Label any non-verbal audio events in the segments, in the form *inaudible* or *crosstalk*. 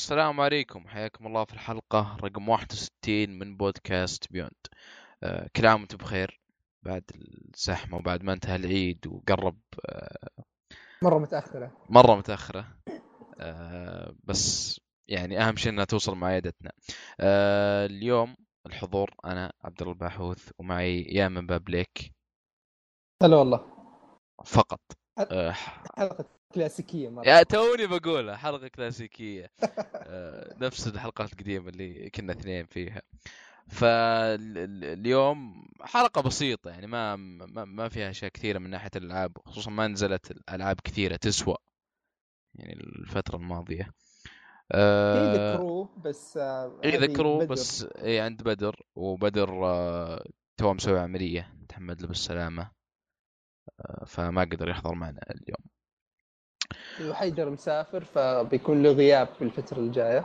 السلام عليكم. حياكم الله في الحلقة رقم 61 من بودكاست بيوند آه كل عام وأنتم بخير بعد الزحمة وبعد ما انتهى العيد وقرب آه مرة متأخرة. مرة متأخرة. آه بس يعني أهم شيء أنها توصل معايدتنا آه اليوم الحضور أنا عبد الله الباحوث ومعي يا من بابليك. هلا والله. فقط. آه حلقة كلاسيكية مرة. يا توني بقولها حلقة كلاسيكية. *laughs* آه، نفس الحلقات القديمة اللي كنا اثنين فيها. فاليوم حلقة بسيطة يعني ما ما, فيها أشياء كثيرة من ناحية الألعاب خصوصا ما نزلت الالعاب كثيرة تسوى يعني الفترة الماضية. آه يذكروه بس آه يذكروه بس اي عند بدر وبدر آه تو مسوي عملية تحمد له بالسلامة. آه فما قدر يحضر معنا اليوم. وحيدر مسافر فبيكون له غياب في الفترة الجاية.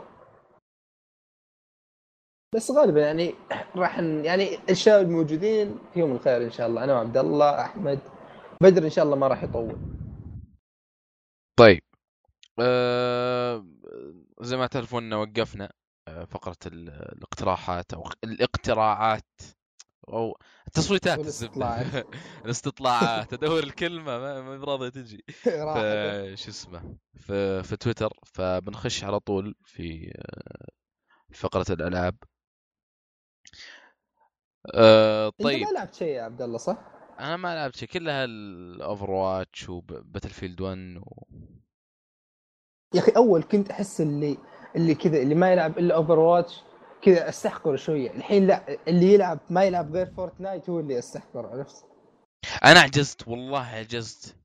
بس غالبا يعني راح يعني الشباب الموجودين فيهم الخير إن شاء الله. أنا وعبد الله أحمد بدر إن شاء الله ما راح يطول. طيب. أه زي ما تعرفون وقفنا آه، فقرة الاقتراحات أو الاقتراعات أو التصويتات. الاستطلاعات *laughs* الاستطلاعات ادور الكلمة ما راضية تجي. *laughs* شو اسمه؟ في, في تويتر فبنخش على طول في فقرة الألعاب. أه طيب. انت ما لعبت شيء يا عبد الله صح؟ أنا ما لعبت شيء. كلها ال Overwatch و Battlefield 1 و... يا أخي أول كنت أحس اللي اللي كذا اللي ما يلعب إلا Overwatch كذا استحقر شوية. الحين لا اللي يلعب ما يلعب غير Fortnite هو اللي استحقر عرفت؟ أنا عجزت والله عجزت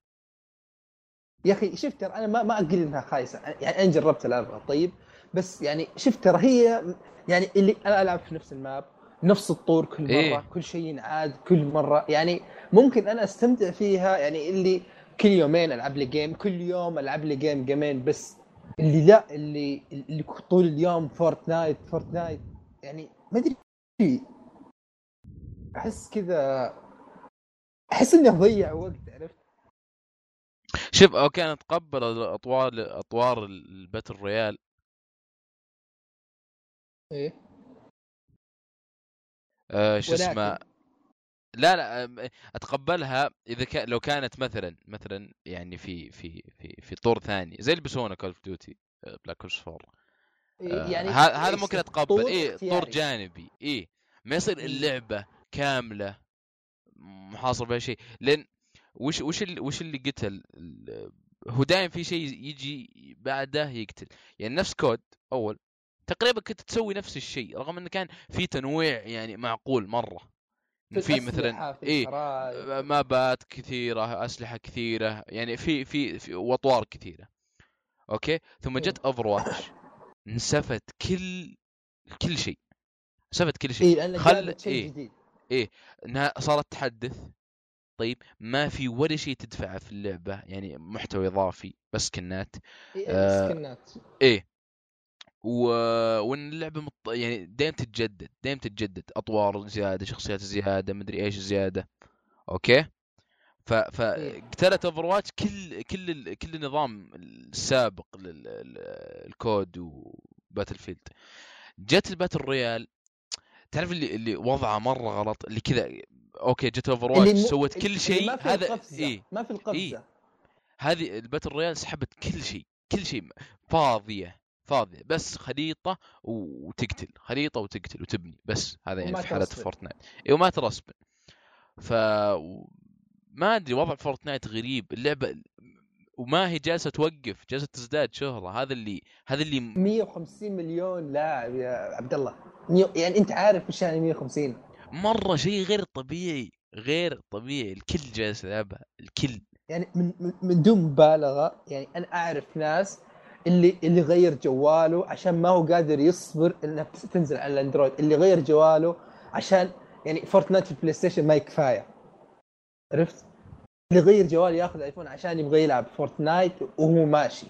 يا أخي شفت ترى أنا ما ما أقول إنها خايسة. يعني أنا جربت العبها طيب؟ بس يعني شفت ترى هي يعني اللي أنا ألعب في نفس ال map نفس الطور كل مرة إيه؟ كل شيء ينعاد كل مرة. يعني ممكن أنا أستمتع فيها يعني اللي كل يومين ألعب لي game كل يوم ألعب لي game game ين بس. اللي لا اللي اللي طول اليوم Fortnite Fortnite يعني ما أدري. أحس كذا أحس إني أضيع وقت عرفت؟ شوف okay أنا أتقبل اطوار أطوار ال battle royale. إيه. آه شو اسمه؟ لا لا أتقبلها إذا كان لو كانت مثلا مثلا يعني في في في في طور ثاني زي اللي بيسوونه Call of Duty Black Ops 4 يعني هذا ممكن أتقبل. اي طور جانبي. اي ما يصير اللعبة كاملة محاصر بها شيء لأن وش وش اللي وش اللي قتل؟ هو دائما في شيء يجي بعده يقتل. يعني نفس COD أول تقريبا كنت تسوي نفس الشيء رغم إنه كان في تنويع يعني معقول مرة. في مثلا اي map ات كثيرة أسلحة كثيرة يعني في في, في وأطوار كثيرة. okay؟ ثم جت Overwatch نسفت كل كل شيء. نسفت كل شيء. إيه خل شيء إيه؟ جديد. إيه إنها صارت تحدث. طيب ما في ولا شيء تدفعه في اللعبة يعني محتوى إضافي بس skin ات. إيه آه skin ات إيه. و... وإن اللعبة مط... يعني دائما تتجدد دائما تتجدد. أطوار زيادة شخصيات زيادة مدري إيش زيادة. okay؟ فقتلت Overwatch كل كل ال... كل النظام السابق لل COD و Battlefield جت ال battle royale تعرف اللي اللي وضعه مرة غلط اللي كذا okay جت Overwatch. سوت كل شيء هذا اي ما في القفزة. إيه؟ هذه ال battle royale سحبت كل شيء كل شيء فاضية فاضية بس خريطة وتقتل خريطة وتقتل وتبني بس هذا يعني في حاله Fortnite اي وما ت respawn ف ما أدري وضع Fortnite غريب. اللعبة وما هي جالسة توقف جالسة تزداد شهرة. هذا اللي هذا اللي 150 مليون لاعب يا عبد الله. يعني أنت عارف إيش يعني 150 مرة شيء غير طبيعي غير طبيعي. الكل جالس يلعبها الكل. يعني من من دون مبالغة يعني أنا أعرف ناس اللي اللي غير جواله عشان ما هو قادر يصبر إنها تنزل على ال Android. اللي غير جواله عشان يعني Fortnite في ال PlayStation ما هي كفايه عرفت؟ اللي غير جوال ياخذ iPhone عشان يبغى يلعب Fortnite وهو ماشي.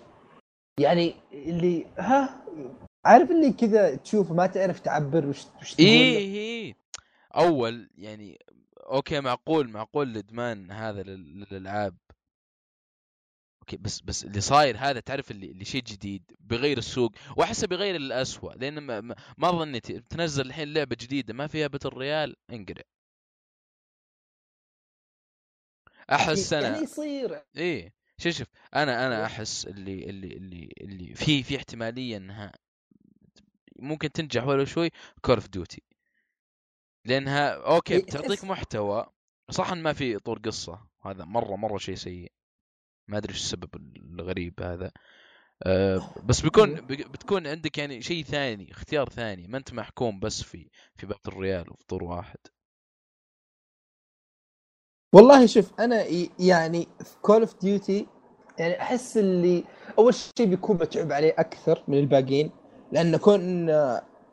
يعني اللي ها؟ عارف اللي كذا تشوف ما تعرف تعبر وش وش تقول؟ إيه إيه. أول يعني okay معقول معقول الادمان هذا للألعاب. okay بس بس اللي صاير هذا تعرف اللي, اللي شيء جديد بيغير السوق وأحسه بيغير للاسوء لأن ما, ما, ظنيت تنزل الحين لعبة جديدة ما فيها battle royale انقرع. أحس يعني أنا يصير. إيه شوف شوف أنا أنا أحس اللي اللي اللي اللي في في احتمالية إنها ممكن تنجح ولو شوي Call of Duty لأنها okay بتعطيك محتوى صح إن ما في طور قصة هذا مرة مرة شيء سيء. ما أدري إيش السبب الغريب هذا. أه بس بيكون أيوه. بتكون عندك يعني شيء ثاني اختيار ثاني ما أنت محكوم بس في في battle ال royale وفي طور واحد. والله شوف أنا يعني في Call of Duty يعني أحس اللي أول شيء بيكون متعب عليه أكثر من الباقيين لأنه كون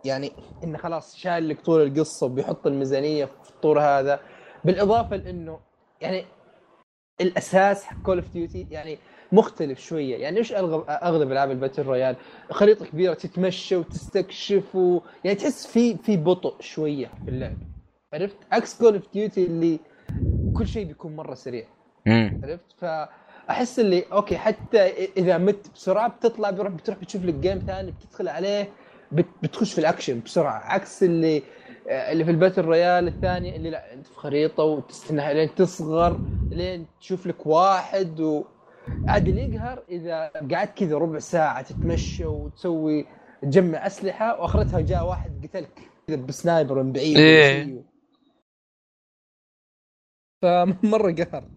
يعني إنه خلاص شايل لك طول القصة وبيحط الميزانية في الطور هذا بالإضافة لإنه يعني الأساس حق Call of Duty يعني مختلف شوية. يعني إيش اغلب أغلب ألعاب ال battle royale خريطة كبيرة تتمشى وتستكشف و... يعني تحس في في بطء شوية في اللعب. عرفت؟ عكس Call of Duty اللي كل شيء بيكون مرة سريع. عرفت؟ فأحس اللي okay حتى إذا مت بسرعة بتطلع بروح بتروح بتشوف لك game ثاني بتدخل عليه بت بتخش في الأكشن بسرعة. عكس اللي اللي في ال battle royale الثاني اللي لا أنت في خريطة وتستنى لين تصغر لين تشوف لك واحد و عاد اللي يقهر. إذا قعدت كذا ربع ساعة تتمشى وتسوي تجمع أسلحة وآخرتها جاء واحد قتلك كذا ب sniper من بعيد إيه. فمره قهر.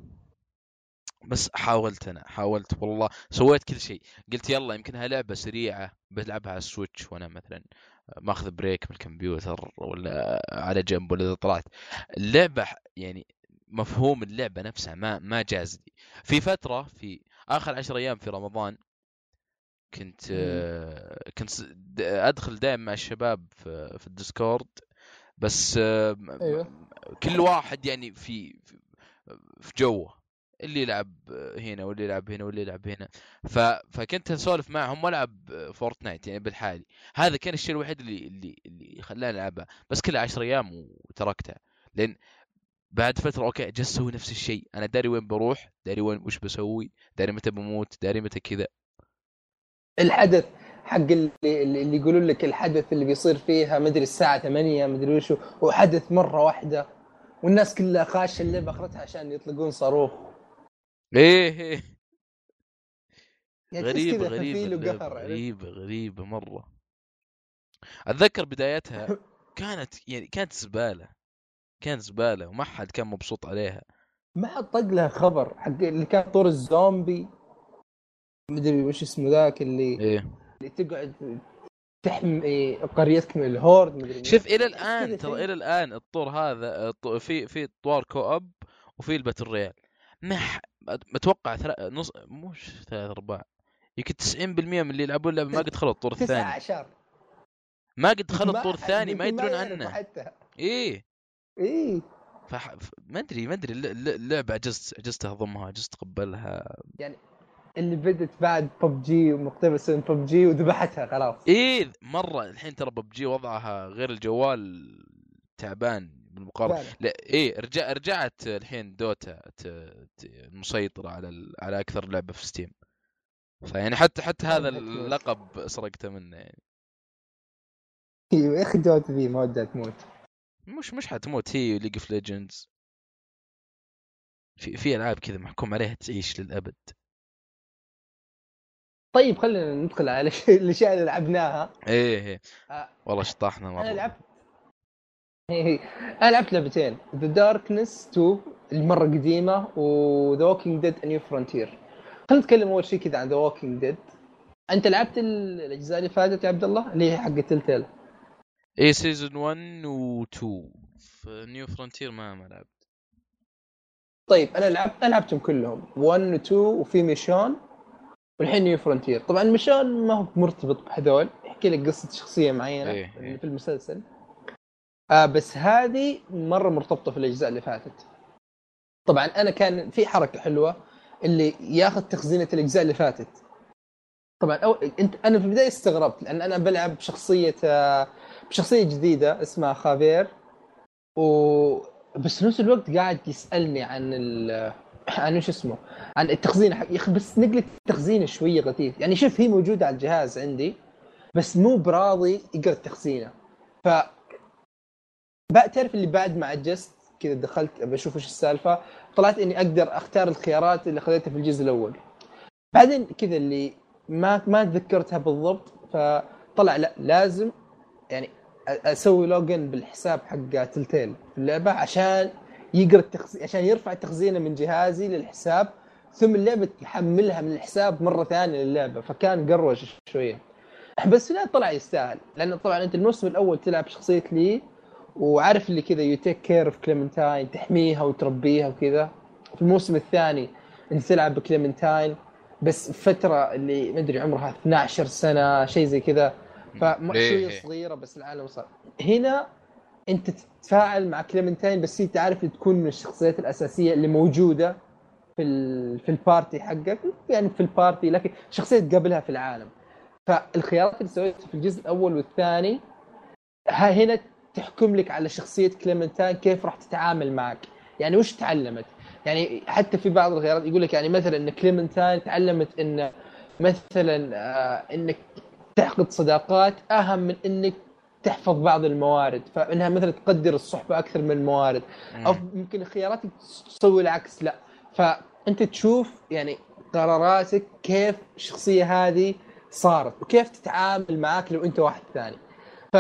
بس حاولت أنا حاولت والله. سويت كل شيء. قلت يلا يمكنها لعبة سريعة بلعبها على ال Switch وأنا مثلا ماخذ break من الكمبيوتر ولا على جنب ولا إذا طلعت. اللعبة يعني مفهوم اللعبة نفسها ما ما جاز لي في فترة في آخر عشر أيام في رمضان كنت كنت أدخل دائما مع الشباب في, في ال Discord. بس أيوه. كل واحد يعني في في- في جوه اللي يلعب هنا واللي يلعب هنا واللي يلعب هنا. ف... فكنت أسولف معهم وألعب Fortnite يعني بالحالي. هذا كان الشيء الوحيد اللي اللي اللي خلاني ألعبها. بس كلها 10 أيام وتركتها. لأن بعد فترة okay جالس أسوي نفس الشيء. أنا داري وين بروح داري وين وش بسوي داري متى بموت داري متى كذا. الحدث حق اللي, اللي يقولون لك الحدث اللي بيصير فيها مدري الساعة 8 مدري وشو وحدث مرة واحدة والناس كلها خاشة اللعبة أخرتها عشان يطلقون صاروخ. إيه. إيه يعني غريبة غريبة؟ غريبة غريبة مرة. أتذكر بدايتها *laughs* كانت يعني كانت زبالة كانت زبالة وما حد كان مبسوط عليها. ما حد طق لها خبر حق اللي كان طور الزومبي مدري وش اسمه ذاك اللي إيه. اللي تقعد تحمي قريتك من ال horde مدري. شوف إلى الآن ترى. إلى الآن الطور هذا في في طور co-op وفي ال battle royale ما ثلا... نص مش ثلاث ارباع يمكن 90% من اللي يلعبون اللعبه ما قد دخلوا الطور الثاني. عشر. ما قد دخلوا الطور الثاني ما يدرون عنه. حتى. إيه. إيه. فح... ما أدري ما أدري الل- الل- اللعبه عجزت عجزت أهضمها عجزت اتقبلها اللي بدت بعد ببجي ومقتبسه من ببجي وذبحتها خلاص إيه مرة الحين ترى ببجي وضعها غير الجوال تعبان بالمقارنة. لا إيه رجع رجعت الحين Dota. مسيطرة على. على أكثر لعبة في Steam فيعني حتى حتى هذا Dota. اللقب سرقته منه يعني أيوه يا أخي Dota ذي ما ودها تموت مش مش حتموت هي League of Legends في في ألعاب كذا محكوم عليها تعيش للأبد طيب خلينا ندخل على *laughs* الأشياء اللي لعبناها. إيه إيه. آه. والله شطحنا مره أنا لعبت إيه، *laughs* أنا لعبت لعبتين. The Darkness 2 المره قديمة و The Walking Dead New Frontier خلينا نتكلم أول شيء كذا عن The Walking Dead أنت لعبت ال- الأجزاء اللي فاتت يا عبد الله؟ اللي هي حق Telltale إيه season 1 و 2 في New Frontier ما ما لعبت. طيب أنا لعبت أنا لعبتهم كلهم. 1 و 2 وفي Michonne. والحين New Frontier. طبعا Michonne ما هو مرتبط بهذول. يحكي لك قصة شخصية معينة إيه، إيه. في المسلسل. آه بس هذه مرة مرتبطة في الأجزاء اللي فاتت. طبعا أنا كان في حركة حلوة اللي ياخذ تخزينة الأجزاء اللي فاتت. طبعا أو انت أنا في البداية استغربت لأن أنا بلعب بشخصية آه، بشخصية جديدة اسمها خافير. و بس في نفس الوقت قاعد يسألني عن ال... *clears throat* عن شو اسمه؟ عن التخزين يا أخي بس نقلة التخزين شوية غثيث. يعني شوف هي موجودة على الجهاز عندي بس مو براضي يقرأ التخزينة. ف تعرف اللي بعد ما عجزت كذا دخلت بشوف إيش السالفة. طلعت إني أقدر أختار الخيارات اللي خذيتها في الجزء الأول. بعدين كذا اللي ما ما تذكرتها بالضبط فطلع لا لازم يعني أسوي login بالحساب حق Telltale في اللعبة عشان يقرأ التخزين عشان يرفع التخزينه من جهازي للحساب ثم اللعبة تحملها من الحساب مرة ثانية للعبة فكان قروشة شوية. بس في طلع يستاهل لأنه طبعا أنت الموسم الأول تلعب شخصية لي وعارف اللي كذا you take care of Clementine تحميها وتربيها وكذا. في الموسم الثاني أنت تلعب بكليمنتاين بس فترة اللي ما أدري عمرها 12 سنة شيء زي كذا. فشويه صغيرة بس العالم صار. هنا أنت تتفاعل مع كليمنتاين بس انت عارف تكون من الشخصيات الأساسية اللي موجودة في في ال party حقك يعني في ال party لكن شخصية تقابلها في العالم. فالخيارات اللي سويتها في الجزء الأول والثاني هنا تحكم لك على شخصية كليمنتاين كيف راح تتعامل معك. يعني وش تعلمت؟ يعني حتى في بعض الخيارات يقول لك يعني مثلا إن كليمنتاين تعلمت إن مثلا آه إنك تحقد صداقات أهم من إنك تحفظ بعض الموارد فإنها مثلا تقدر الصحبه أكثر من الموارد. أو ممكن خياراتك تسوي العكس لا. فأنت تشوف يعني قراراتك كيف الشخصية هذه صارت وكيف تتعامل معاك لو أنت واحد ثاني. ف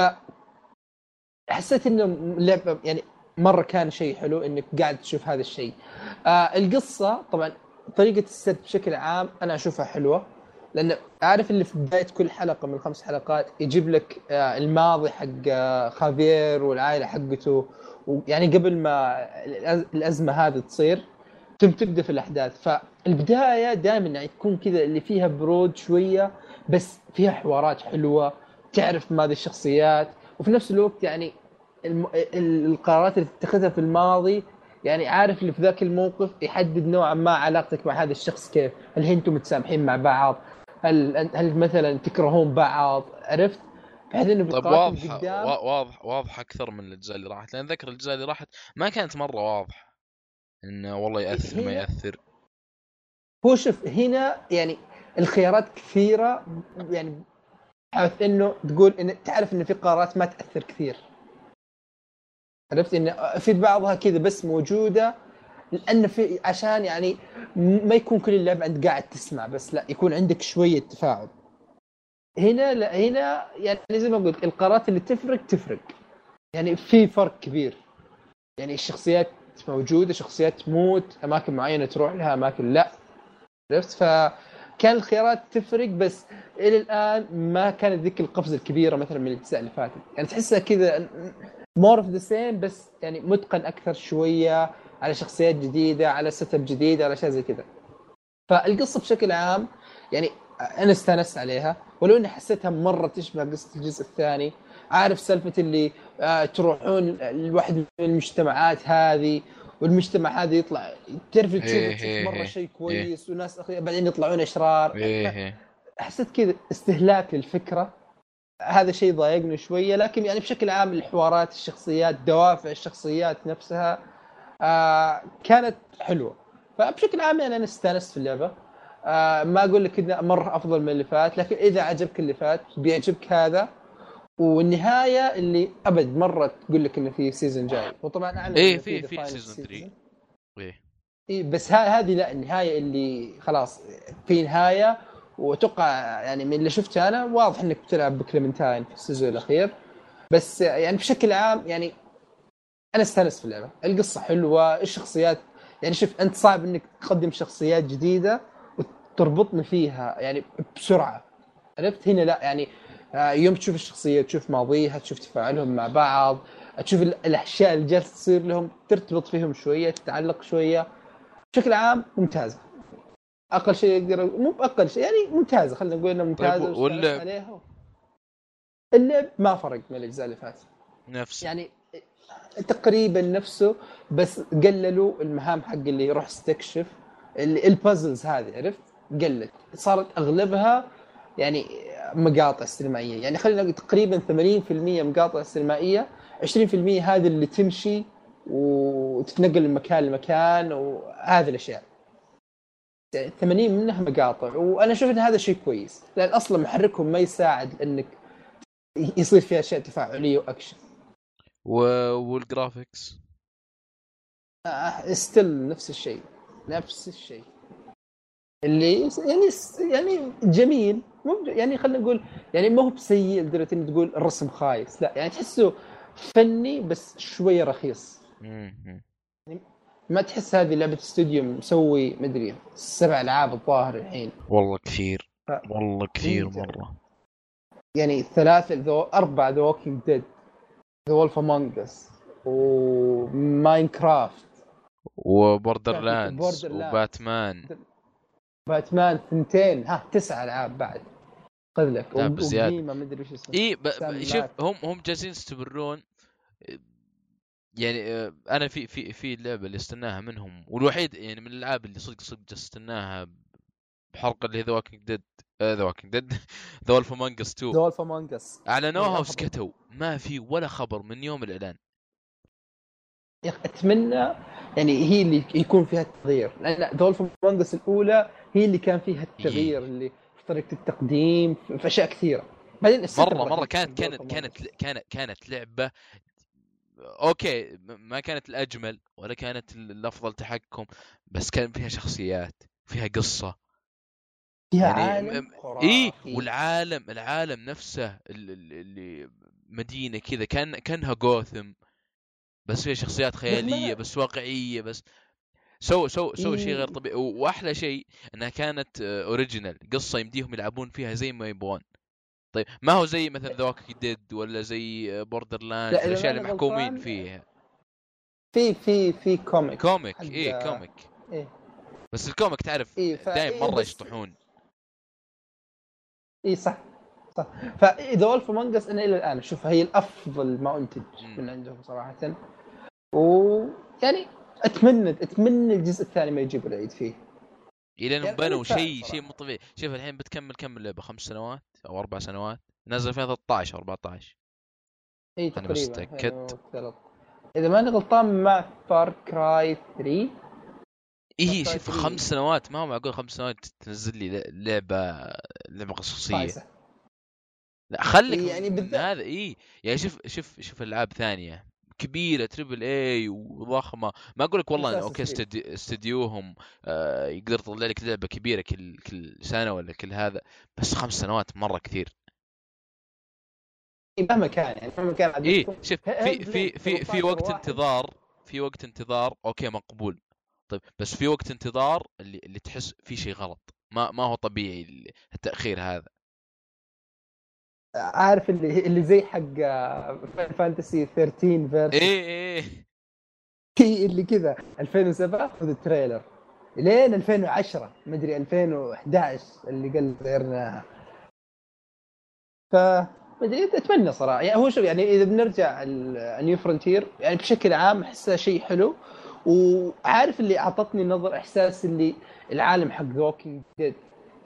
حسيت إنه اللعبه يعني مرة كان شيء حلو إنك قاعد تشوف هذا الشيء. آه القصة طبعا طريقة السرد بشكل عام أنا أشوفها حلوة. لأن عارف اللي في بداية كل حلقة من خمس حلقات يجيب لك آه الماضي حق آه خافير والعائلة حقته ويعني قبل ما الأزمة هذه تصير ثم تبدأ في الأحداث. فالبداية دائما يعني تكون كذا اللي فيها برود شوية بس فيها حوارات حلوة تعرف ماذا الشخصيات وفي نفس الوقت يعني القرارات اللي تتخذها في الماضي يعني عارف اللي في ذاك الموقف يحدد نوعا ما علاقتك مع هذا الشخص كيف. هل أنتم متسامحين مع بعض هل هل مثلا تكرهون بعض؟ عرفت؟ بحيث إنه طيب واضح قدام واضح واضح أكثر من الأجزاء اللي راحت لأن ذكر الأجزاء اللي راحت ما كانت مرة واضحه إنه والله يأثر ما يأثر. هو شوف هنا يعني الخيارات كثيرة يعني بحيث إنه تقول إن تعرف انه في قرارات ما تأثر كثير. عرفت؟ إن في بعضها كذا بس موجودة لأن في عشان يعني ما يكون كل اللعب انت قاعد تسمع بس لا يكون عندك شوية تفاعل. هنا لا هنا يعني زي ما قلت القرارات اللي تفرق تفرق. يعني في فرق كبير. يعني الشخصيات موجودة شخصيات تموت أماكن معينة تروح لها أماكن لا. عرفت؟ فكان الخيارات تفرق بس إلى الآن ما كانت ذيك القفزة الكبيرة مثلا من الاجزاء اللي فاتت. يعني تحسها كذا more of the same بس يعني متقن أكثر شوية. على شخصيات جديدة على setup جديد على أشياء زي كذا. فالقصة بشكل عام يعني أنا استانست عليها ولو إني حسيتها مرة تشبه قصة الجزء الثاني عارف سالفة اللي آه تروحون لواحد من المجتمعات هذه والمجتمع هذا يطلع تعرف تشوف, إيه تشوف مرة إيه شيء كويس إيه وناس بعدين يطلعون أشرار. إيه حسيت كذا استهلاك للفكرة. هذا شيء ضايقني شوية لكن يعني بشكل عام الحوارات الشخصيات دوافع الشخصيات نفسها آه كانت حلوة. فبشكل عام يعني أنا استانست في اللعبة. آه ما أقول لك انه مرة أفضل من اللي فات لكن إذا عجبك اللي فات بيعجبك هذا. والنهاية اللي أبد مرة تقول لك إنه في season جاي. وطبعا أعلن إيه في في season 3 إيه. بس هذه لا النهاية اللي خلاص في نهاية. وأتوقع يعني من اللي شفته أنا واضح إنك بتلعب بكليمنتاين في ال season الأخير. بس يعني بشكل عام يعني أنا استانست في اللعبة. القصة حلوة الشخصيات يعني شوف أنت صعب إنك تقدم شخصيات جديدة وتربطني فيها يعني بسرعة. عرفت؟ هنا لا يعني آه، يوم تشوف الشخصية تشوف ماضيها تشوف تفاعلهم مع بعض تشوف الاشياء اللي جالسة تصير لهم ترتبط فيهم شوية تتعلق شوية. بشكل عام ممتازة. أقل شيء أقدر مو بأقل شيء يعني ممتازة خلينا نقول إنها ممتازة طيب واللعب عليها. اللعب ما فرق من الأجزاء اللي فاتت. نفس. يعني تقريبا نفسه بس قللوا المهام حق اللي يروح يستكشف ال puzzles هذه عرفت؟ قلت. صارت أغلبها يعني مقاطع سينمائية. يعني خلينا نقول تقريبا 80% مقاطع سينمائية 20% هذه اللي تمشي وتتنقل من مكان لمكان وهذه الأشياء. يعني 80 منها مقاطع وأنا أشوف إن هذا شيء كويس. لأن أصلا محركهم ما يساعد إنك يصير فيها أشياء تفاعلية وأكشن. و... وال graphics still نفس الشيء. نفس الشيء. اللي يعني يعني جميل. مو يعني خلينا نقول يعني ما هو بسيء لدرجة انك تقول الرسم خايس. لا يعني تحسه فني بس شوية رخيص. مم. ما تحس هذه لعبة استوديو مسوي مدري سبع ألعاب الظاهر الحين. والله كثير. ف- والله كثير مرة. يعني ثلاثة ذو أربعة The Walking Dead The Wolf Among Us و Minecraft و Borderlands. و Batman. Batman ثنتين. ها تسعة ألعاب بعد. خذ لك. لا، بزيادة. وقديمة مدري وش اسمه إي ب... شوف. هم هم جالسين يستمرون. يعني آه، أنا في في في اللعبه اللي استناها منهم والوحيد يعني من الألعاب اللي صدق صدق استناها بحلقه اللي هي The Walking Dead The Walking Dead The Wolf Among Us 2 The Wolf Among Us اعلنوها وسكتوا. ما في ولا خبر من يوم الإعلان. يا أخي أتمنى يعني هي اللي يكون فيها التغيير. لأن The Wolf Among Us الأولى هي اللي كان فيها التغيير اللي في طريقة التقديم في أشياء كثيرة. بعدين مرة مرة كانت كانت كانت. كانت كانت لعبة okay ما كانت الأجمل ولا كانت الأفضل تحكم بس كان فيها شخصيات فيها قصة. فيها يعني عالم م- خرافي. اي والعالم العالم نفسه ال- ال- اللي مدينة كذا كان كأنها جوثم بس فيها شخصيات خيالية بس واقعية بس so so so شيء غير إيه. طبيعي. وأحلى شيء إنها كانت original قصة يمديهم يلعبون فيها زي ما يبغون. طيب ما هو زي مثلا The Dead ولا زي Borderlands الاشياء اللي محكومين فيها؟ في في في comic comic إيه comic إيه. بس ال comic تعرف إيه، إيه، مرة بس- يشطحون. اي صح صح ف The Wolf Among Us أنا إلى الآن اشوفها هي الأفضل ما انتج. من عندهم صراحة ويعني أتمنى أتمنى الجزء الثاني ما يجيب العيد فيه إلى انهم يعني بنوا شيء. شيء مو طبيعي شوف الحين بتكمل كم اللعبه خمس سنوات أو أربع سنوات نزل 2013 14 اي تقريبا مستأكد. 2013. إذا ماني غلطان مع Far Cry 3 إيه شوف 3. خمس سنوات ما هو معقول خمس سنوات تنزل لي لعبة لعبه قصصيه خايسه لا خليك إيه، يعني بالذات- هذا اي يعني شوف شوف شوف ألعاب ثانية. كبيرة triple A وضخمة. ما أقول لك والله okay. استدي- استديوهم آه يقدر يطلع لك لعبة كبيرة كل كل سنة ولا كل هذا بس خمس سنوات مرة كثير. إيه، مهما كان يعني مهما كان اي شوف في في في في 13 وقت واحد؟ انتظار في وقت انتظار okay مقبول. طيب بس في وقت انتظار اللي اللي تحس في شيء غلط. ما ما هو طبيعي التأخير هذا. عارف اللي اللي زي حق Fantasy 13 Versus إيه إيه. في *laughs* اللي كذا 2007 خذ ال trailer. لين 2010 مدري 2011 اللي قال غيرناها ف مدري أتمنى صراحة. يعني هو شوف يعني إذا بنرجع ال New Frontier يعني بشكل عام احسها شيء حلو. وعارف اللي أعطتني نظر إحساس اللي العالم حق Walking Dead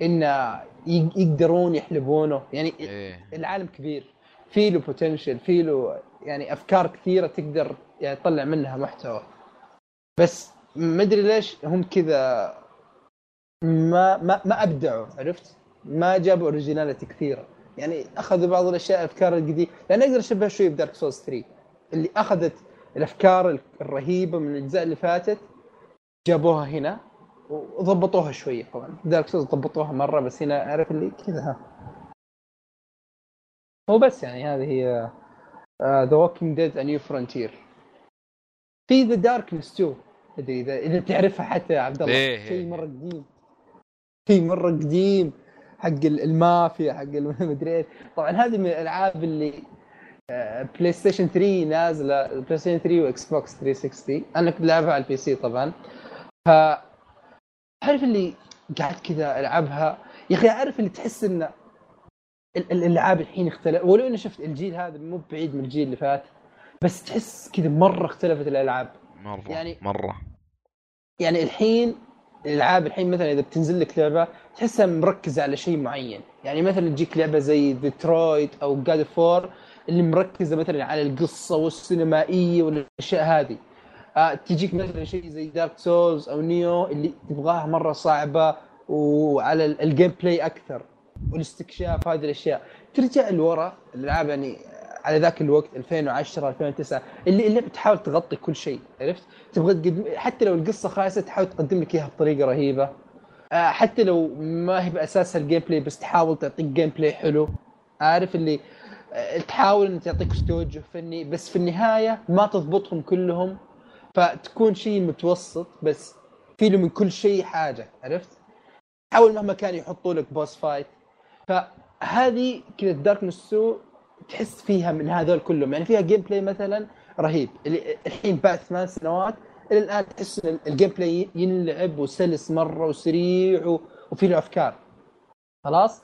انه يق- يقدرون يحلبونه. يعني إيه. العالم كبير. في له potential في له يعني أفكار كثيرة تقدر يعني تطلع منها محتوى. بس ما أدري ليش هم كذا ما ما ما أبدعوا عرفت؟ ما جابوا originality كثيرة. يعني أخذوا بعض الأشياء الافكار القديمه لأن أقدر اشبهها شوي ب Dark Souls 3 اللي أخذت الأفكار الرهيبة من الأجزاء اللي فاتت جابوها هنا وضبطوها شوية طبعا. Dark Souls ضبطوها مرة بس هنا عارف اللي كذا ها. هو بس يعني هذه هي The Walking Dead A New Frontier في The Darkness 2 ادري اذا إذا تعرفها حتى يا عبد الله. إيه، إيه، شيء مرة قديم. شيء مرة قديم. حق ال- المافيا حق المدري *laughs* إيش. طبعا هذه من الألعاب اللي بلاي ستيشن 3 نازلة بلاي ستيشن 3 واكس بوكس 360 أنا كنت لعبها على ال PC طبعا. ف عارف اللي قاعد كذا ألعبها. يا أخي عارف اللي تحس ال- الألعاب الحين اختلف ولو إني شفت الجيل هذا مو بعيد من الجيل اللي فات بس تحس كذا مرة اختلفت الألعاب. مرة يعني- مرة. يعني الحين الألعاب الحين مثلا إذا بتنزل لك لعبة تحسها مركزة على شيء معين. يعني مثلا تجيك لعبة زي ديترويت أو God of War اللي مركزة مثلا على القصة والسينمائية والأشياء هذه. آه تجيك مثلا شيء زي Dark Souls أو Nioh اللي تبغاها مرة صعبة وعلى ال- ال gameplay أكثر والاستكشاف هذه الأشياء. ترجع لورا الألعاب يعني على ذاك الوقت 2010 2009 اللي اللي بتحاول تغطي كل شيء عرفت؟ تبغى تقدم حتى لو القصة خايسة تحاول تقدم لك إياها بطريقة رهيبة. آه، حتى لو ما هي بأساسها ال gameplay بس تحاول تعطيك gameplay حلو. عارف اللي تحاول ان تعطيك توجه فني بس في النهاية ما تضبطهم كلهم فتكون شيء متوسط بس في له من كل شيء حاجة عرفت؟ حاول مهما كان يحطوا لك boss fight فهذه كذا Darkness 2 تحس فيها من هذول كلهم. يعني فيها gameplay مثلا رهيب. الحين بعد ثمان سنوات إلى الآن تحس إن ال gameplay ينلعب وسلس مرة وسريع وفي له أفكار. خلاص؟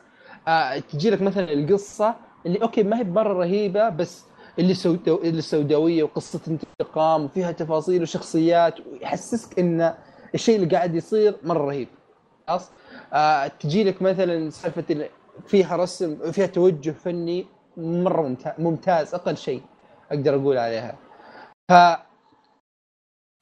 آه تجي لك مثلا القصة اللي أوكي ما هي مره رهيبة بس اللي سودو... اللي سوداوية وقصة انتقام وفيها تفاصيل وشخصيات ويحسسك إن الشيء اللي قاعد يصير مرة رهيب. خلاص؟ آه تجي لك مثلا سالفة فيها رسم فيها توجه فني مرة ممتاز, أقل شيء أقدر أقول عليها. ف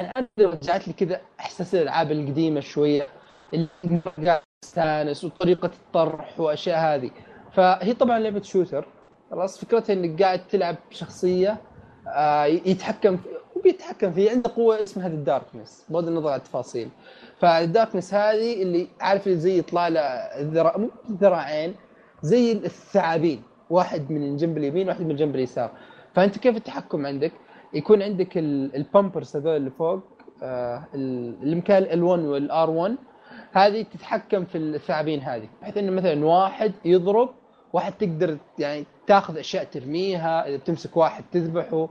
أنا رجعت لي كذا إحساس الألعاب القديمة شوية اللي استانس وطريقة الطرح وأشياء هذه. فهي طبعا لعبة شوتر. خلاص فكرتها إنك قاعد تلعب شخصية آه، يتحكم وبيتحكم فيه عنده قوة اسمها ال Darkness بغض النظر عن التفاصيل. فال Darkness هذه اللي عارف اللي زي يطلع له ذراع مو ذراعين زي الثعابين واحد من الجنب اليمين واحد من الجنب اليسار. فأنت كيف التحكم عندك؟ يكون عندك ال- ال bumpers هذول اللي فوق آه ال- اللي مكان ال L1 وال R1 هذه تتحكم في الثعابين هذه بحيث إنه مثلا واحد يضرب واحد تقدر يعني تاخذ أشياء ترميها إذا بتمسك واحد تذبحه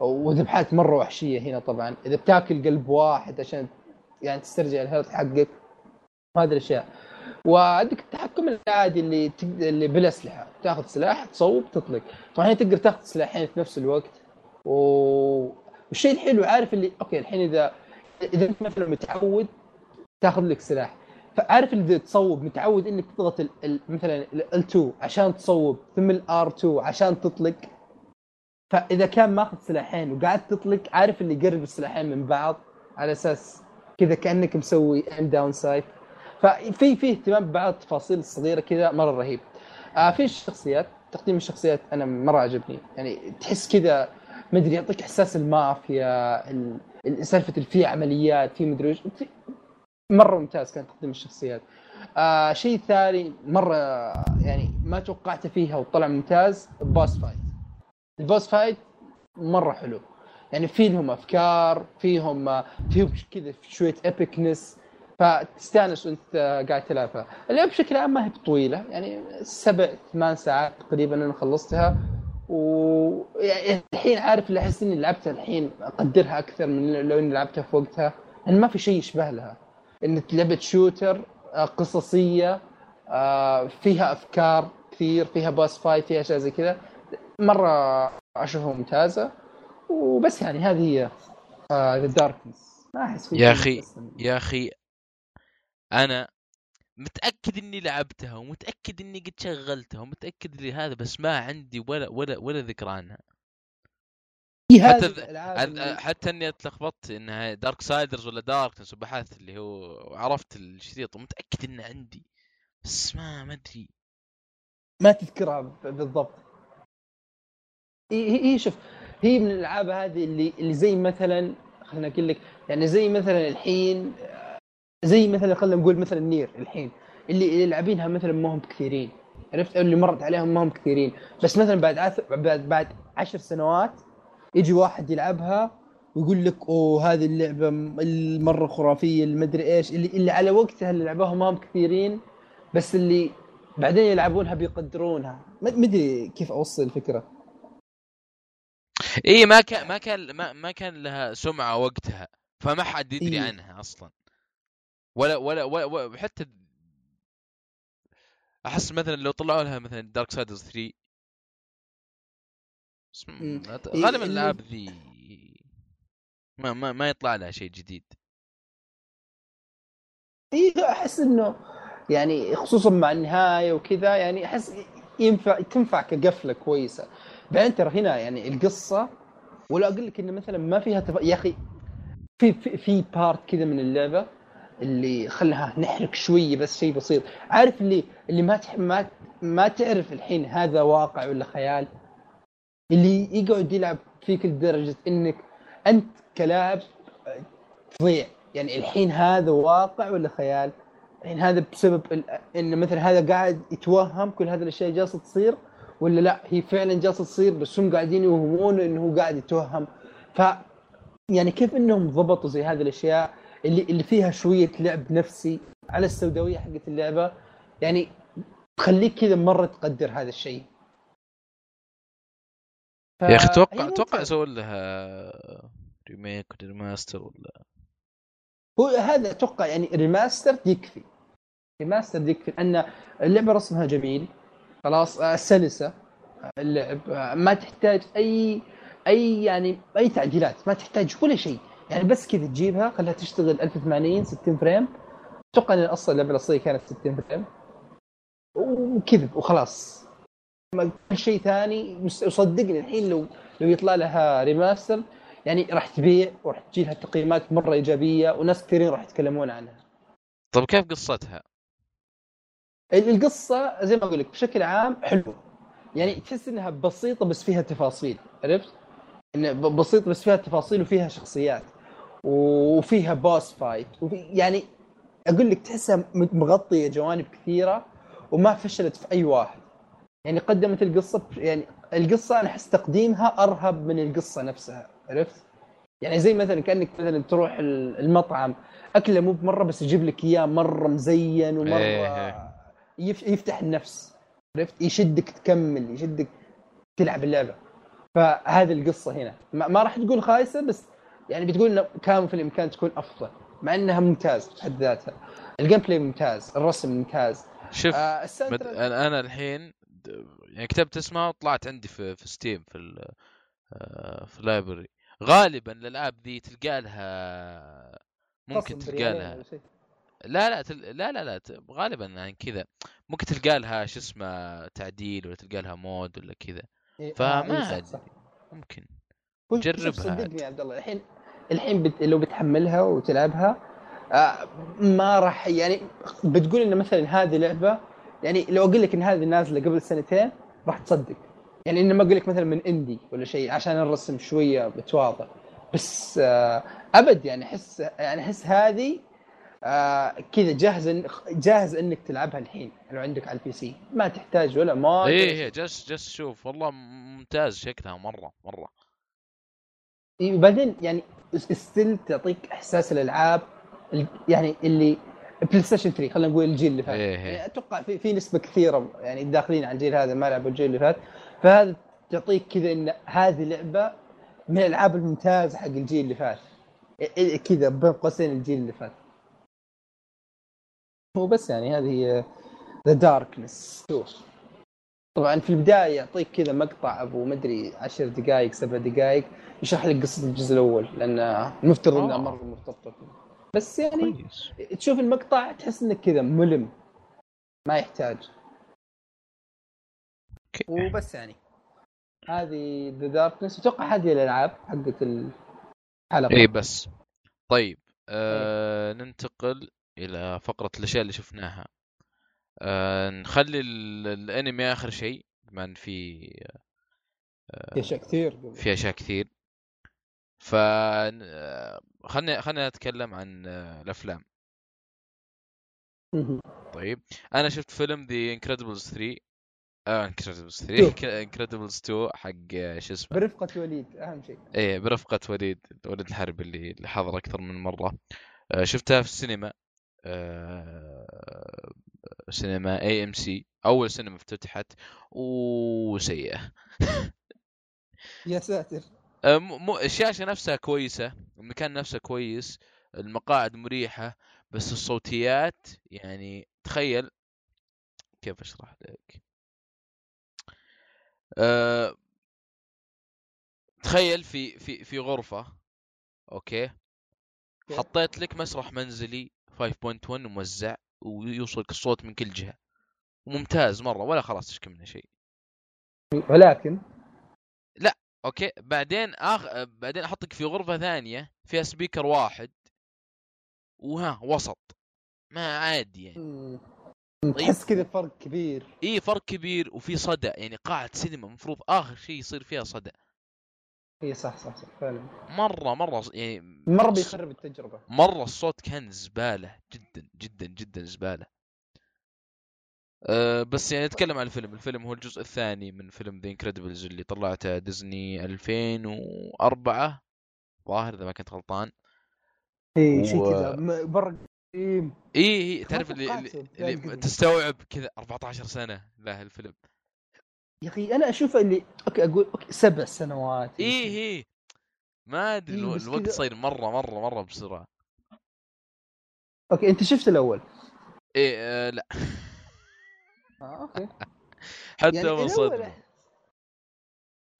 وذبحات مرة وحشية هنا طبعا. إذا بتاكل قلب واحد عشان يعني تسترجع ال health حقك هذه الاشياء وعندك التحكم العادي اللي تق... اللي بالأسلحة. تاخذ سلاح تصوب تطلق. طبعا هنا تقدر تاخذ سلاحين في نفس الوقت. و... والشيء الحلو عارف اللي أوكي الحين إذا إذا أنت مثلا متعود تاخذ لك سلاح. فعارف اللي تصوب متعود إنك تضغط ال... ال... مثلا L2 عشان تصوب ثم ال R2 عشان تطلق. فإذا كان ماخذ سلاحين وقاعد تطلق عارف اللي يقرب السلاحين من بعض على أساس كذا كأنك مسوي aim down sight ففي في اهتمام ببعض التفاصيل الصغيرة كذا مرة رهيب. آه في الشخصيات تقديم الشخصيات أنا مرة عجبني. يعني تحس كذا ما أدري يعطيك إحساس المافيا ال- ال- سالفة في عمليات في مدري مرة ممتاز كان تقديم الشخصيات. آه شيء ثاني مرة يعني ما توقعت فيها وطلع ممتاز ال boss fight ال boss fight مرة حلو. يعني في لهم أفكار فيهم فيهم كذا شوية epicness فتستأنس وأنت قاعد تلعبها اللعبه بشكل عام ما هي طويله يعني سبع ثمان ساعات تقريبا أنا خلصتها. و يعني الحين عارف اللي أحس إني لعبتها الحين أقدرها أكثر من لو إني لعبتها في وقتها. لأن ما في شيء يشبه لها. ان لعبة shooter آه، قصصية آه، فيها أفكار كثير فيها boss fight فيها أشياء زي كذا. مرة أشوفها ممتازة. وبس يعني هذه هي The Darkness ما أحس يا أحسن. يا أخي أنا متأكد إني لعبتها ومتأكد إني قد شغلتها ومتأكد اللي هذا بس ما عندي ولا ولا ولا ذكرى عنها. حتى حتى اني اتلخبطت انها Darksiders ولا Darkness وبحثت اللي هو وعرفت الشريط ومتأكد إنه عندي. بس ما ما أدري. ما تذكرها بالضبط. هي هي- شوف هي من الألعاب هذه اللي اللي زي مثلا خلينا أقول لك يعني زي مثلا الحين زي مثلا خلينا نقول مثلا Nier الحين اللي اللي لاعبينها مثلا ما هم كثيرين. عرفت؟ اللي مرت عليهم ما هم كثيرين. بس مثلا بعد عث... بعد بعد عشر سنوات يجي واحد يلعبها ويقول لك أوه هذه اللعبة المرة خرافية المدري إيش اللي اللي على وقتها اللي لعبوها ما هم كثيرين بس اللي بعدين يلعبونها بيقدرونها. أدري كيف أوصل الفكرة. اي ما كان ما كان ما, ما كان لها سمعة وقتها فما حد يدري إيه. عنها أصلا. ولا ولا, ولا, ولا حتى أحس مثلا لو طلعوا لها مثلا Darksiders 3 غالبا اللي- الالعاب ذي ما ما ما يطلع لها شيء جديد. اي أحس إنه يعني خصوصا مع النهاية وكذا يعني أحس ينفع تنفع كقفلة كويسة. بعدين ترى هنا يعني القصة ولا أقول لك انه مثلا ما فيها تف... يا أخي في في, في part كذا من اللعبة اللي خلها نحرق شوية بس شيء بسيط. عارف اللي اللي ما تح... ما ما تعرف الحين هذا واقع ولا خيال؟ اللي يقعد يلعب فيك لدرجة إنك أنت كلاعب تضيع. يعني الحين هذا واقع ولا خيال؟ الحين هذا بسبب إن مثلا هذا قاعد يتوهم كل هذه الأشياء جالسة تصير ولا لا؟ هي فعلا جالسة تصير بس هم قاعدين يوهمون انه هو قاعد يتوهم. ف يعني كيف إنهم ضبطوا زي هذه الأشياء اللي اللي فيها شوية لعب نفسي على السوداوية حقت اللعبة؟ يعني تخليك كذا مرة تقدر هذا الشيء. ف- يا أخي أتوقع. أتوقع يسوي لها remake remaster ولا؟ هو هذا أتوقع يعني remaster يكفي. remaster يكفي ان اللعبة رسمها جميل. خلاص آه، سلسة آه، اللعب آه، ما تحتاج اي أي يعني أي تعديلات ما تحتاج ولا شيء. يعني بس كذا تجيبها خليها تشتغل 1080 60 frame. أتوقع إن أصلا اللعبة الأصلية كانت 60 frame. وكذا وخلاص. ما كل شيء ثاني وصدقني الحين لو لو يطلع لها remaster يعني راح تبيع وراح تجي لها تقييمات مرة إيجابية وناس كثيرين راح يتكلمون عنها. طيب كيف قصتها؟ ال- القصة زي ما أقول لك بشكل عام حلوة يعني تحس إنها بسيطة بس فيها تفاصيل عرفت؟ بسيطة بس فيها تفاصيل وفيها شخصيات وفيها بوس فايت وفي يعني أقول لك تحسها مغطية جوانب كثيرة وما فشلت في أي واحد يعني قدمت القصة يعني القصة أنا أحس تقديمها أرهب من القصة نفسها عرفت؟ يعني زي مثلا كأنك مثلا تروح ال- المطعم أكلة مو بمرة بس يجيب لك إياه مرة مزين ومرة إيه. يف- يفتح النفس عرفت؟ يشدك تكمل يشدك تلعب اللعبة فهذه القصة هنا ما, ما راح تقول خايسة بس يعني بتقول إنه كان في الإمكان تكون أفضل مع إنها ممتاز بحد ذاتها ال gameplay ممتاز الرسم ممتاز شوف آه مد... أنا الحين يعني كتبت اسمها وطلعت عندي في في Steam في ال... آه، في ال library غالبا الألعاب ذي تلقى لها ممكن تلقى لها. لا لا تل... لا لا لا غالبا يعني كذا. ممكن تلقى لها شو اسمه تعديل ولا تلقى لها مود ولا كذا. فما أدري. ممكن جربها صدقني. يا عبد الله الحين الحين بت... لو بتحملها وتلعبها آه ما راح يعني بتقول إن مثلا هذه لعبة يعني لو أقول لك إن هذه نازلة قبل سنتين راح تصدق. يعني انه ما أقول لك مثلا من indie ولا شيء عشان الرسم شوية متواضع. بس آه أبد يعني أحس يعني أحس هذه آه كذا جاهز إن... جاهز إنك تلعبها الحين لو عندك على ال PC. ما تحتاج ولا mod إيه إيه جسـ جسـ شوف والله ممتاز شكلها مرة مرة. إيه، وبعدين يعني still تعطيك إحساس الألعاب ال- يعني اللي PlayStation 3 خلينا نقول الجيل اللي فات إيه. يعني أتوقع في, في نسبة كثيرة يعني داخلين على الجيل هذا ما لعبوا الجيل اللي فات فهذا تعطيك كذا إن هذه لعبة من الألعاب الممتازة حق الجيل اللي فات إيه، إيه، كذا بين قوسين الجيل اللي فات هو بس يعني هذه هي ذا داركنس طبعا في البداية يعطيك كذا مقطع أبو مدري 10 دقائق سبع دقائق يشرح لك قصة الجزء الأول لأن المفترض إنها آه. مرة مرتبطه. بس يعني كويس. تشوف المقطع تحس إنك كذا ملم. ما يحتاج. okay. وبس يعني. هذه The Darkness أتوقع هذه الألعاب حقت الحلقة. إيه بس. طيب آه ننتقل إلى فقرة الأشياء اللي شفناها. آه نخلي ال- الأنمي آخر شيء بما إن في في أشياء كثير. في أشياء كثير. ف خلنا خلنا نتكلم عن الأفلام. طيب أنا شفت فيلم The Incredibles 3 آه Incredibles 3 شوف. Incredibles 2 حق شو اسمه؟ برفقة وليد أهم شيء. إيه برفقة وليد وليد الحرب اللي اللي حضر أكثر من مرة. آه، شفتها في السينما. آه، سينما AMC أول سينما افتتحت. وسيئة *laughs* يا ساتر. آه، م- م- الشاشة نفسها كويسة المكان نفسه كويس المقاعد مريحة بس الصوتيات يعني تخيل كيف أشرح لك؟ أه تخيل في في في غرفة أوكي؟ حطيت لك مسرح منزلي 5.1 موزع ويوصلك الصوت من كل جهة. وممتاز مرة ولا خلاص تشكي منه شيء؟ ولكن okay. بعدين اخ بعدين أحطك في غرفة ثانية فيها speaker واحد. وها وسط. ما عادي يعني. طيب. تحس كذا فرق كبير. إي فرق كبير وفي صدى يعني قاعة سينما المفروض آخر شيء يصير فيها صدى إي صح صح صح فعلا. مرة مرة ص- يعني مرة بيخرب التجربة. مرة الصوت كان زبالة. جدا جدا جدا زبالة. أه بس يعني نتكلم عن الفيلم. الفيلم هو الجزء الثاني من فيلم The Incredibles اللي طلعته ديزني 2004 ظاهر إذا ما كنت غلطان. اي شيء و- كذا. م- مره قديم اي اي تعرف اللي, اللي, اللي القدم. تستوعب كذا 14 سنة له الفيلم يا أخي أنا اشوفه اللي okay أقول okay سبع سنوات اي. اي ما أدري إيه، الوقت كذا- صاير مرة مرة مرة بسرعة. okay أنت شفت الأول؟ إيه آه لا. *laughs* آه okay. حتى يعني من الأول- صدمة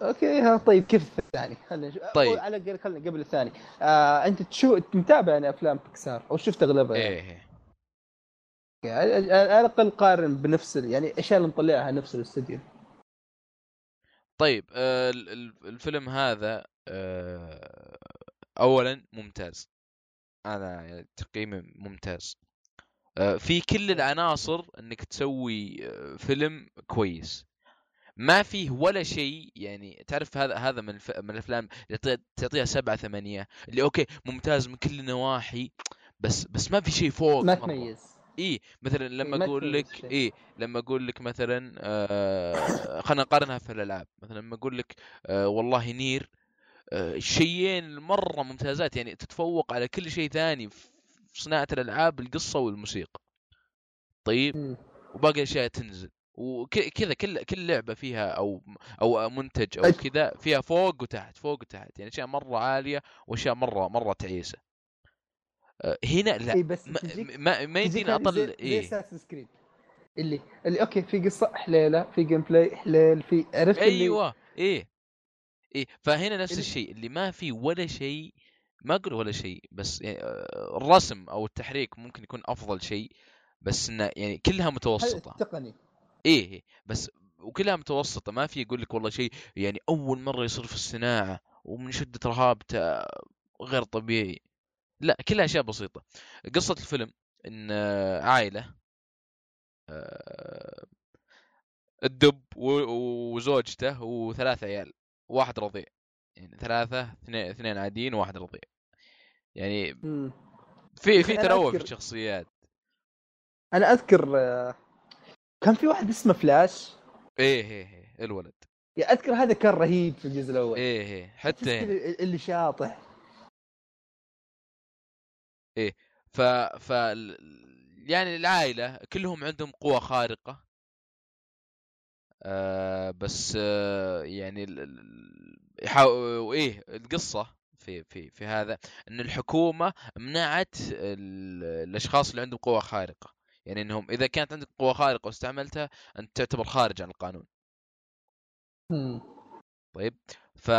أوكي ها طيب كيف الثاني؟ خلينا نشوف. طيب. على الأقل خلينا قبل الثاني. آه أنت تشوف متابع يعني أفلام بيكسار أو شفت أغلبها يعني. إيه. يعني على الأقل قارن بنفس يعني الاشياء اللي مطلعها نفس الاستوديو طيب آه ال- ال- الفيلم هذا آه اولا ممتاز. أنا يعني تقييمي ممتاز. آه في كل العناصر إنك تسوي آه، فيلم كويس ما فيه ولا شيء يعني تعرف هذا هذا من الف... من الأفلام اللي تعطي- تعطيها سبعة ثمانية اللي okay ممتاز من كل النواحي بس بس ما في شيء فوق ما. تميز اي مثلا لما ما أقول لك. اي لما أقول لك مثلا آه خلينا نقارنها في الألعاب مثلا لما أقول لك آه والله NieR آه شيئين مرة ممتازات يعني تتفوق على كل شيء ثاني صناعة الألعاب القصة والموسيقى. طيب. وباقي الاشياء تنزل. وكذا كل كل لعبة فيها أو أو منتج أو كذا فيها فوق وتحت فوق وتحت. يعني أشياء مرة عالية وأشياء مرة مرة تعيسة. آه، هنا لا. اي بس ما ما, هذه أطل كريد اللي اللي أوكي في قصة حليلة في جيم بلاي حليل في عرفت اللي أيوه إيه. إيه فهنا نفس الشيء. اللي ما في ولا شيء ما أقول ولا شيء بس يعني آه، الرسم أو التحريك ممكن يكون أفضل شيء بس إنه يعني كلها متوسطة. إيه إيه، بس وكلها متوسطة ما في يقول لك والله شيء يعني أول مرة يصير في الصناعة ومن شدة رهابته غير طبيعي. لا كلها أشياء بسيطة. قصة الفيلم إن آه، عائلة آه، الدب وزوجته وثلاث عيال واحد رضيع. يعني ثلاثة اثنين اثنين عاديين وواحد رضيع. يعني. في في تنوع في الشخصيات أنا أذكر آه، كان في واحد اسمه فلاش. إيه إيه إيه الولد. يا أذكر هذا كان رهيب في الجزء الأول. إيه إيه حتى اللي شاطح. ف ف يعني العائلة كلهم عندهم قوة خارقة. آه بس آه يعني ال- ال- يحاو... إيه القصة في في في هذا إن الحكومة منعت ال... الأشخاص اللي عندهم قوة خارقة. يعني إنهم إذا كانت عندك قوة خارقة واستعملتها أنت تعتبر خارج عن القانون. طيب. ف...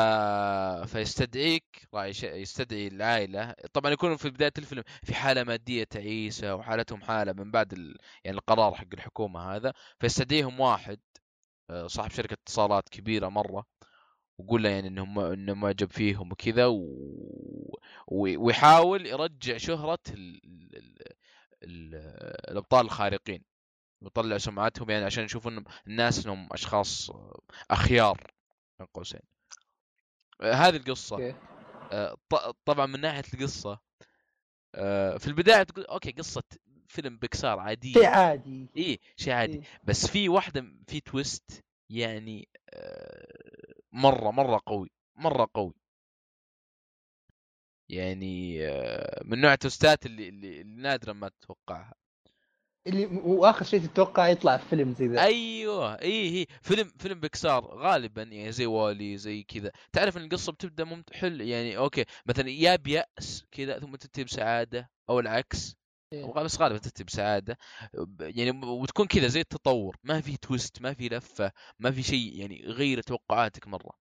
فيستدعيك راعي. يستدعي العائلة. طبعا يكونوا في بداية الفيلم في حالة مادية تعيسة وحالتهم حالة من بعد ال... يعني القرار حق الحكومة هذا. فيستدعيهم واحد آه، صاحب شركة اتصالات كبيرة مرة. ويقول له يعني إنه إنه معجب فيهم وكذا و... ويحاول يرجع شهرة ال... ال... ال... ال... الأبطال الخارقين. ويطلع سمعتهم يعني عشان يشوفوا إنهم الناس إنهم أشخاص أخيار بين قوسين. هذه القصة. okay. آه، طبعا من ناحية القصة آه، في البداية تقول okay قصة فيلم بيكسار عادية. شيء عادي. إيه شيء عادي. إيه. بس في واحدة في twist يعني آه، مرة مرة قوي مرة قوي. يعني آه، من نوع ال twistات اللي اللي, اللي نادرا ما تتوقعها. اللي وآخر شيء تتوقع يطلع في فيلم زي ذا. أيوه إي هي فيلم فيلم بيكسار غالبا يعني زي WALL-E زي كذا. تعرف إن القصة بتبدأ ممت... حل يعني okay مثلا يا بيأس كذا ثم تنتهي بسعادة أو العكس. إيه. بس غالبا تنتهي بسعاده يعني وتكون كذا زي التطور. ما في twist ما في لفة ما في شيء يعني غير توقعاتك مرة.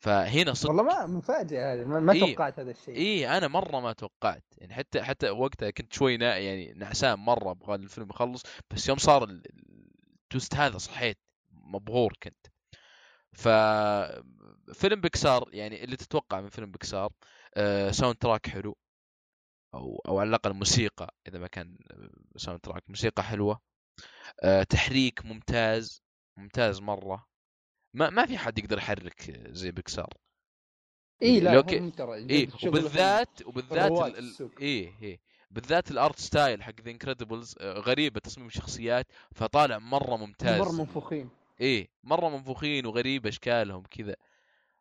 فهنا صدق. والله ما مفاجاه هذه. ما, ما إيه. توقعت هذا الشيء. اي أنا مرة ما توقعت. يعني حتى حتى وقتها كنت شوي نا يعني نعسان مرة أبغى الفيلم يخلص. بس يوم صار ال- ال- التويست هذا صحيت. مبهور كنت. ف فيلم بيكسار يعني اللي تتوقع من فيلم بيكسار آه soundtrack حلو. أو أو على الأقل موسيقى إذا ما كان soundtrack موسيقى حلوة. آه، تحريك ممتاز ممتاز مرة. ما ما في حد يقدر يحرك زي بيكسار. اي لا لو هم ك- ترى. اي شغلهم وبالذات وبالذات ال- ال- السوق. إيه إيه. بالذات ال art style حق ذا Incredibles غريبة تصميم الشخصيات فطالع مرة ممتاز. مرة منفوخين. إيه مرة منفوخين وغريب إشكالهم كذا.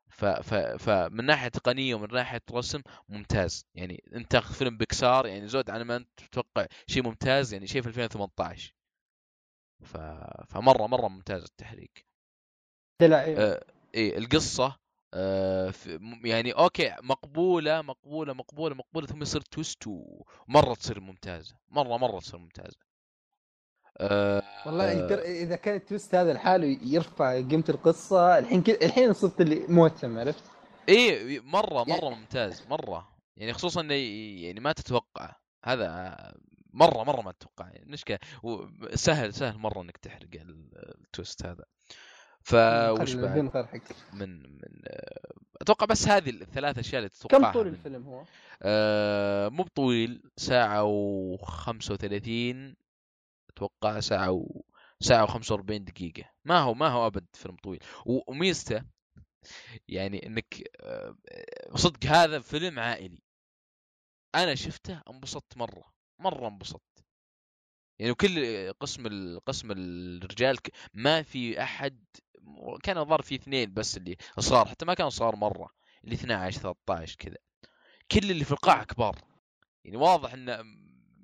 ف ف فمن ناحية تقنيه ومن ناحية رسم ممتاز. يعني أنت تاخذ فيلم بيكسار يعني زود على ما أنت تتوقع شيء ممتاز يعني شيء في 2018 ف فمره مرة ممتاز التحريك. دلع آه، إيه القصة آه، يعني أوكي مقبولة مقبولة مقبولة مقبولة ثم يصير twist ومره تصير ممتازة مرة مرة تصير ممتازة. آه، والله آه، يقدر إذا كان ال twist هذا لحاله يرفع قيمة القصة الحين كده الحين صرت اللي مهتم عرفت؟ إيه مرة مرة يعني- ممتاز مرة. يعني خصوصا إنه يعني ما تتوقع. هذا مرة مرة ما تتوقع. يعني المشكلة و- سهل سهل مرة إنك تحرق ال- ال twist هذا. فوش خلي بعد؟ من من أتوقع بس هذه الثلاث أشياء اللي كم تتوقعها طول من- الفيلم هو؟ آه مو بطويل ساعة وخمسة وثلاثين. أتوقع ساعة و... وخمسة وأربعين دقيقة. ما هو ما هو أبد فيلم طويل. وميزته يعني إنك آه، صدق هذا فيلم عائلي. أنا شفته انبسطت مرة مرة انبسطت. يعني وكل قسم ال- قسم الرجال ما في أحد كان الظاهر في اثنين بس اللي صغار حتى ما كانوا صغار مرة اللي 12 13 كذا. كل اللي في القاعة كبار. يعني واضح إن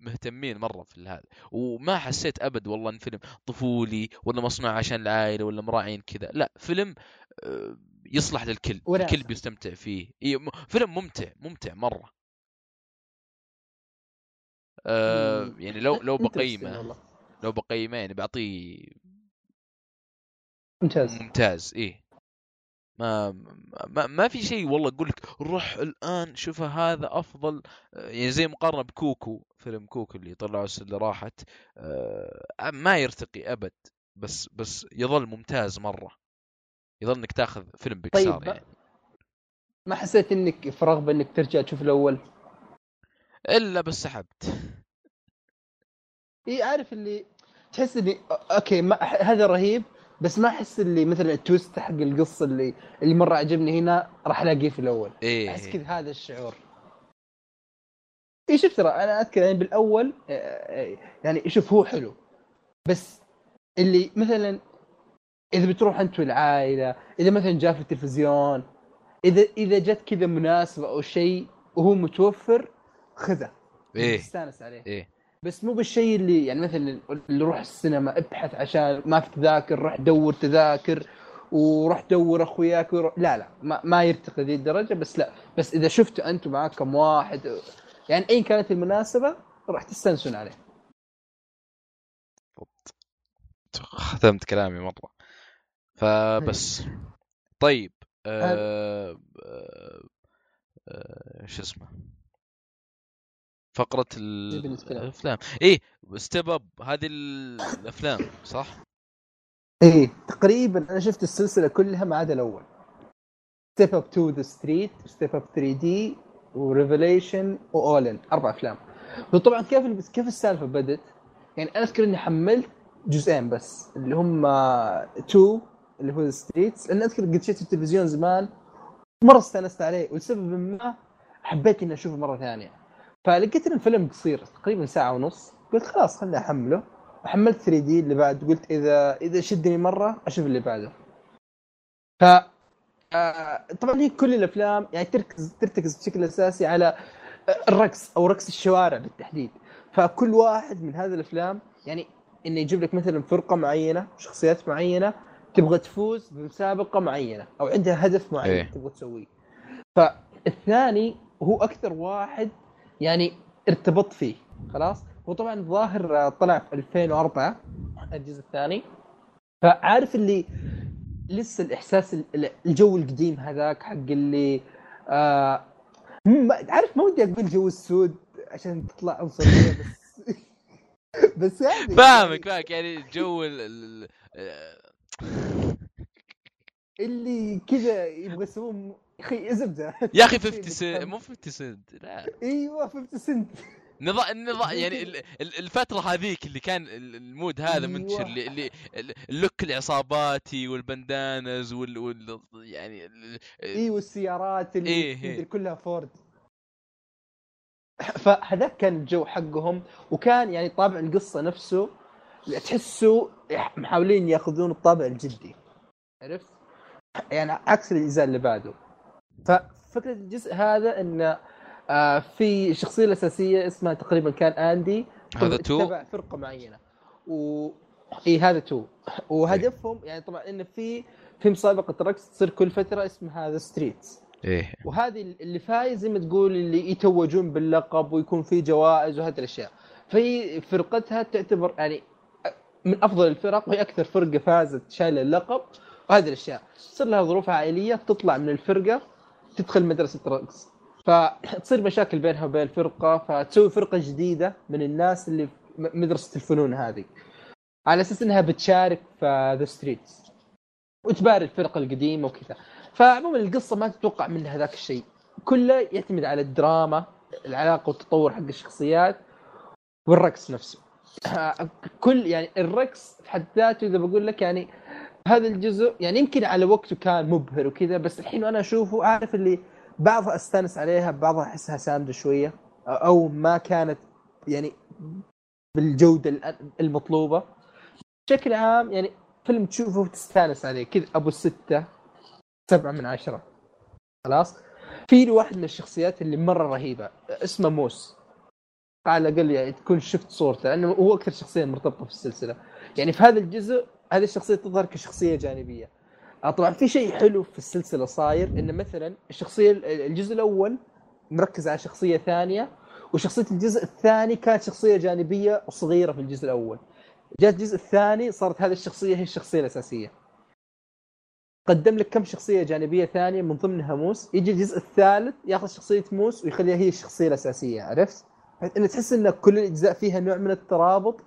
مهتمين مرة في هذا. وما حسيت أبد والله إن فيلم طفولي ولا مصنوع عشان العائلة ولا مراعين كذا. لا فيلم آه، يصلح للكل. الكل بيستمتع فيه. فيلم ممتع ممتع مرة. مم. يعني لو لو بقيمة. لو بقيمة يعني بعطيه ممتاز. ممتاز. إيه ما ما, ما في شيء والله أقول لك روح الآن شوف هذا أفضل يعني زي مقارنة بكوكو فيلم كوكو اللي طلعوا اللي راحت آه، ما يرتقي أبد بس بس يظل ممتاز مرة. يظل إنك تاخذ فيلم بيكسار طيب يعني. ما حسيت إنك في رغبة إنك ترجع تشوف الأول؟ إلا بس سحبت. إي عارف اللي تحس إني أوكي ما هذا رهيب بس ما أحس اللي مثلا التويست حق القصة اللي اللي مرة عجبني هنا راح ألاقيه في الأول. إيه أحس كذا هذا الشعور. اي شوف ترى أنا أذكر يعني بالأول آه، آه، يعني شوف هو حلو. بس اللي مثلا إذا بتروح أنت والعائلة إذا مثلا جاء في التلفزيون اذا إذا جت كذا مناسبة أو شيء وهو متوفر خذه. إيه. تستأنس عليه. إيه. بس مو بالشيء اللي يعني مثلا اللي روح السينما ابحث عشان ما في تذاكر روح دور تذاكر وروح دور أخوياك وروح لا لا ما, ما يرتقي ذي الدرجة بس لا بس إذا شفتوا أنتم معاك كم واحد يعني اي كانت المناسبة راح تستانسون عليه. ختمت كلامي مرة. فبس. طيب. آه آه آه شو اسمه؟ نتكلم. الأفلام إيه Step Up هذه الأفلام صح؟ إيه تقريبا أنا شفت السلسلة كلها ما عدا الأول Step Up 2 The Streets Step Up 3D و Revolution وأول أربع أفلام وطبعا كيف كيف السالفة بدت؟ يعني أنا أذكر إني حملت جزئين بس اللي هم two اللي هو ستريتس لأن أذكر قد شفت التلفزيون زمان مرة استأنست عليه ولسبب ما حبيت إني أشوفه مرة ثانية فلقيت إن الفيلم قصير تقريبا ساعة ونص. قلت خلاص خليني أحمله. وحملت 3 دي اللي بعد. قلت إذا إذا شدني مرة أشوف اللي بعده. ف آه، طبعا هي كل الأفلام يعني تركز ترتكز بشكل أساسي على الرقص أو رقص الشوارع بالتحديد. فكل واحد من هذه الأفلام يعني إنه يجيب لك مثلا فرقة معينة شخصيات معينة تبغى تفوز بمسابقة معينة أو عندها هدف معين إيه. تبغى تسويه. فالثاني هو أكثر واحد يعني ارتبط فيه خلاص؟ هو طبعا الظاهر آه، طلع في 2004 الجزء الثاني. فعارف اللي لسه الإحساس ال- الجو القديم هذاك حق اللي آه عارف ما ودي أقول جو السود عشان تطلع عنصريه بس *laughs* بس يعني فاهمك فاهمك. يعني جو ال- ال- اللي كذا يبغى يسوون أخي زبدة. يا أخي *laughs* 50 سنت مو 50 سنت لا. أيوه 50 سنت. نظام النظام *laughs* يعني ال- ال- الفترة هذيك اللي كان ال- ال mood هذا منتشر أيوة. اللي, اللي ال- ال look العصاباتي وال bandanas وال, وال يعني اي والسيارات اللي إيه، إيه. كلها فورد. *clears throat* فهذاك كان الجو حقهم وكان يعني طابع القصة نفسه تحسه محاولين ياخذون الطابع الجدي. عرفت؟ يعني عكس الأجزاء اللي بعده. ففكرة الجزء هذا انه آه في الشخصيه الأساسية اسمها تقريبا كان آندي. هذا two؟ تبع فرقة معينة. و إي هذا two. وهدفهم يعني طبعا انه في في مسابقه رقص تصير كل فترة اسمها The Streets إيه. وهذه اللي فايز زي ما تقول اللي يتوجون باللقب ويكون في جوائز وهذه الأشياء. فهي فرقتها تعتبر يعني من أفضل الفرق وهي أكثر فرقة فازت شايلة اللقب وهذه الأشياء. تصير لها ظروف عائلية تطلع من الفرقة تدخل مدرسة رقص. فتصير مشاكل بينها وبين الفرقة فتسوي فرقة جديدة من الناس اللي في مدرسة الفنون هذه. على أساس إنها بتشارك في The Streets وتباري الفرق القديمة وكذا. فعموما القصة ما تتوقع منها ذاك الشيء. كله يعتمد على الدراما العلاقة والتطور حق الشخصيات والرقص نفسه. *clears throat* كل يعني الرقص في حد ذاته إذا بقول لك يعني هذا الجزء يعني يمكن على وقته كان مبهر وكذا بس الحين وأنا أشوفه عارف اللي بعضها أستانس عليها بعضها أحسها سامجة شوية أو ما كانت يعني بالجودة المطلوبة. بشكل عام يعني فيلم تشوفه وتستانس عليه. كذا أبو الستة سبعة من عشرة. خلاص؟ في واحد من الشخصيات اللي مرة رهيبة اسمه موس. على الأقل يعني تكون شفت صورته لأنه هو أكثر شخصية مرتبطة في السلسلة. يعني في هذا الجزء هذه الشخصية تظهر كشخصية جانبية. آه طبعا في شيء حلو في السلسلة صاير انه مثلا الشخصية الجزء الأول مركز على شخصية ثانية وشخصية الجزء الثاني كانت شخصية جانبية صغيره في الجزء الأول. جاء الجزء الثاني صارت هذه الشخصية هي الشخصية الأساسية. قدم لك كم شخصية جانبية ثانية من ضمنها موس. يجي الجزء الثالث ياخذ شخصية موس ويخليها هي الشخصية الأساسية عرفت؟ انه تحس إن كل الأجزاء فيها نوع من الترابط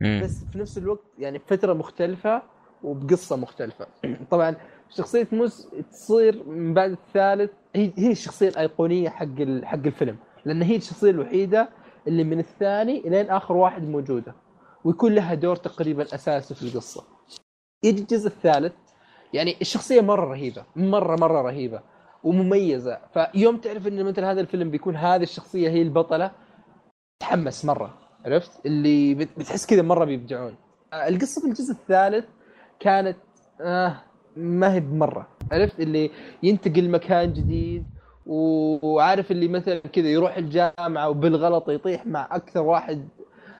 بس في نفس الوقت يعني بفترة مختلفة وبقصة مختلفة. *clears throat* طبعا شخصية موس تصير من بعد الثالث هي هي الشخصية الأيقونية حق حق الفيلم لأن هي الشخصية الوحيدة اللي من الثاني إلين آخر واحد موجودة ويكون لها دور تقريبا أساسي في القصة. يجي الجزء الثالث يعني الشخصية مرة رهيبة مرة مرة رهيبة ومميزة. فيوم تعرف إن مثل هذا الفيلم بيكون هذه الشخصية هي البطلة تحمس مرة. عرفت؟ اللي بت- بتحس كذا مرة بيبدعون. آه، القصة في الجزء الثالث كانت آه ما هي بمرة. عرفت؟ اللي ينتقل مكان جديد وعارف اللي مثلا كذا يروح الجامعة وبالغلط يطيح مع أكثر واحد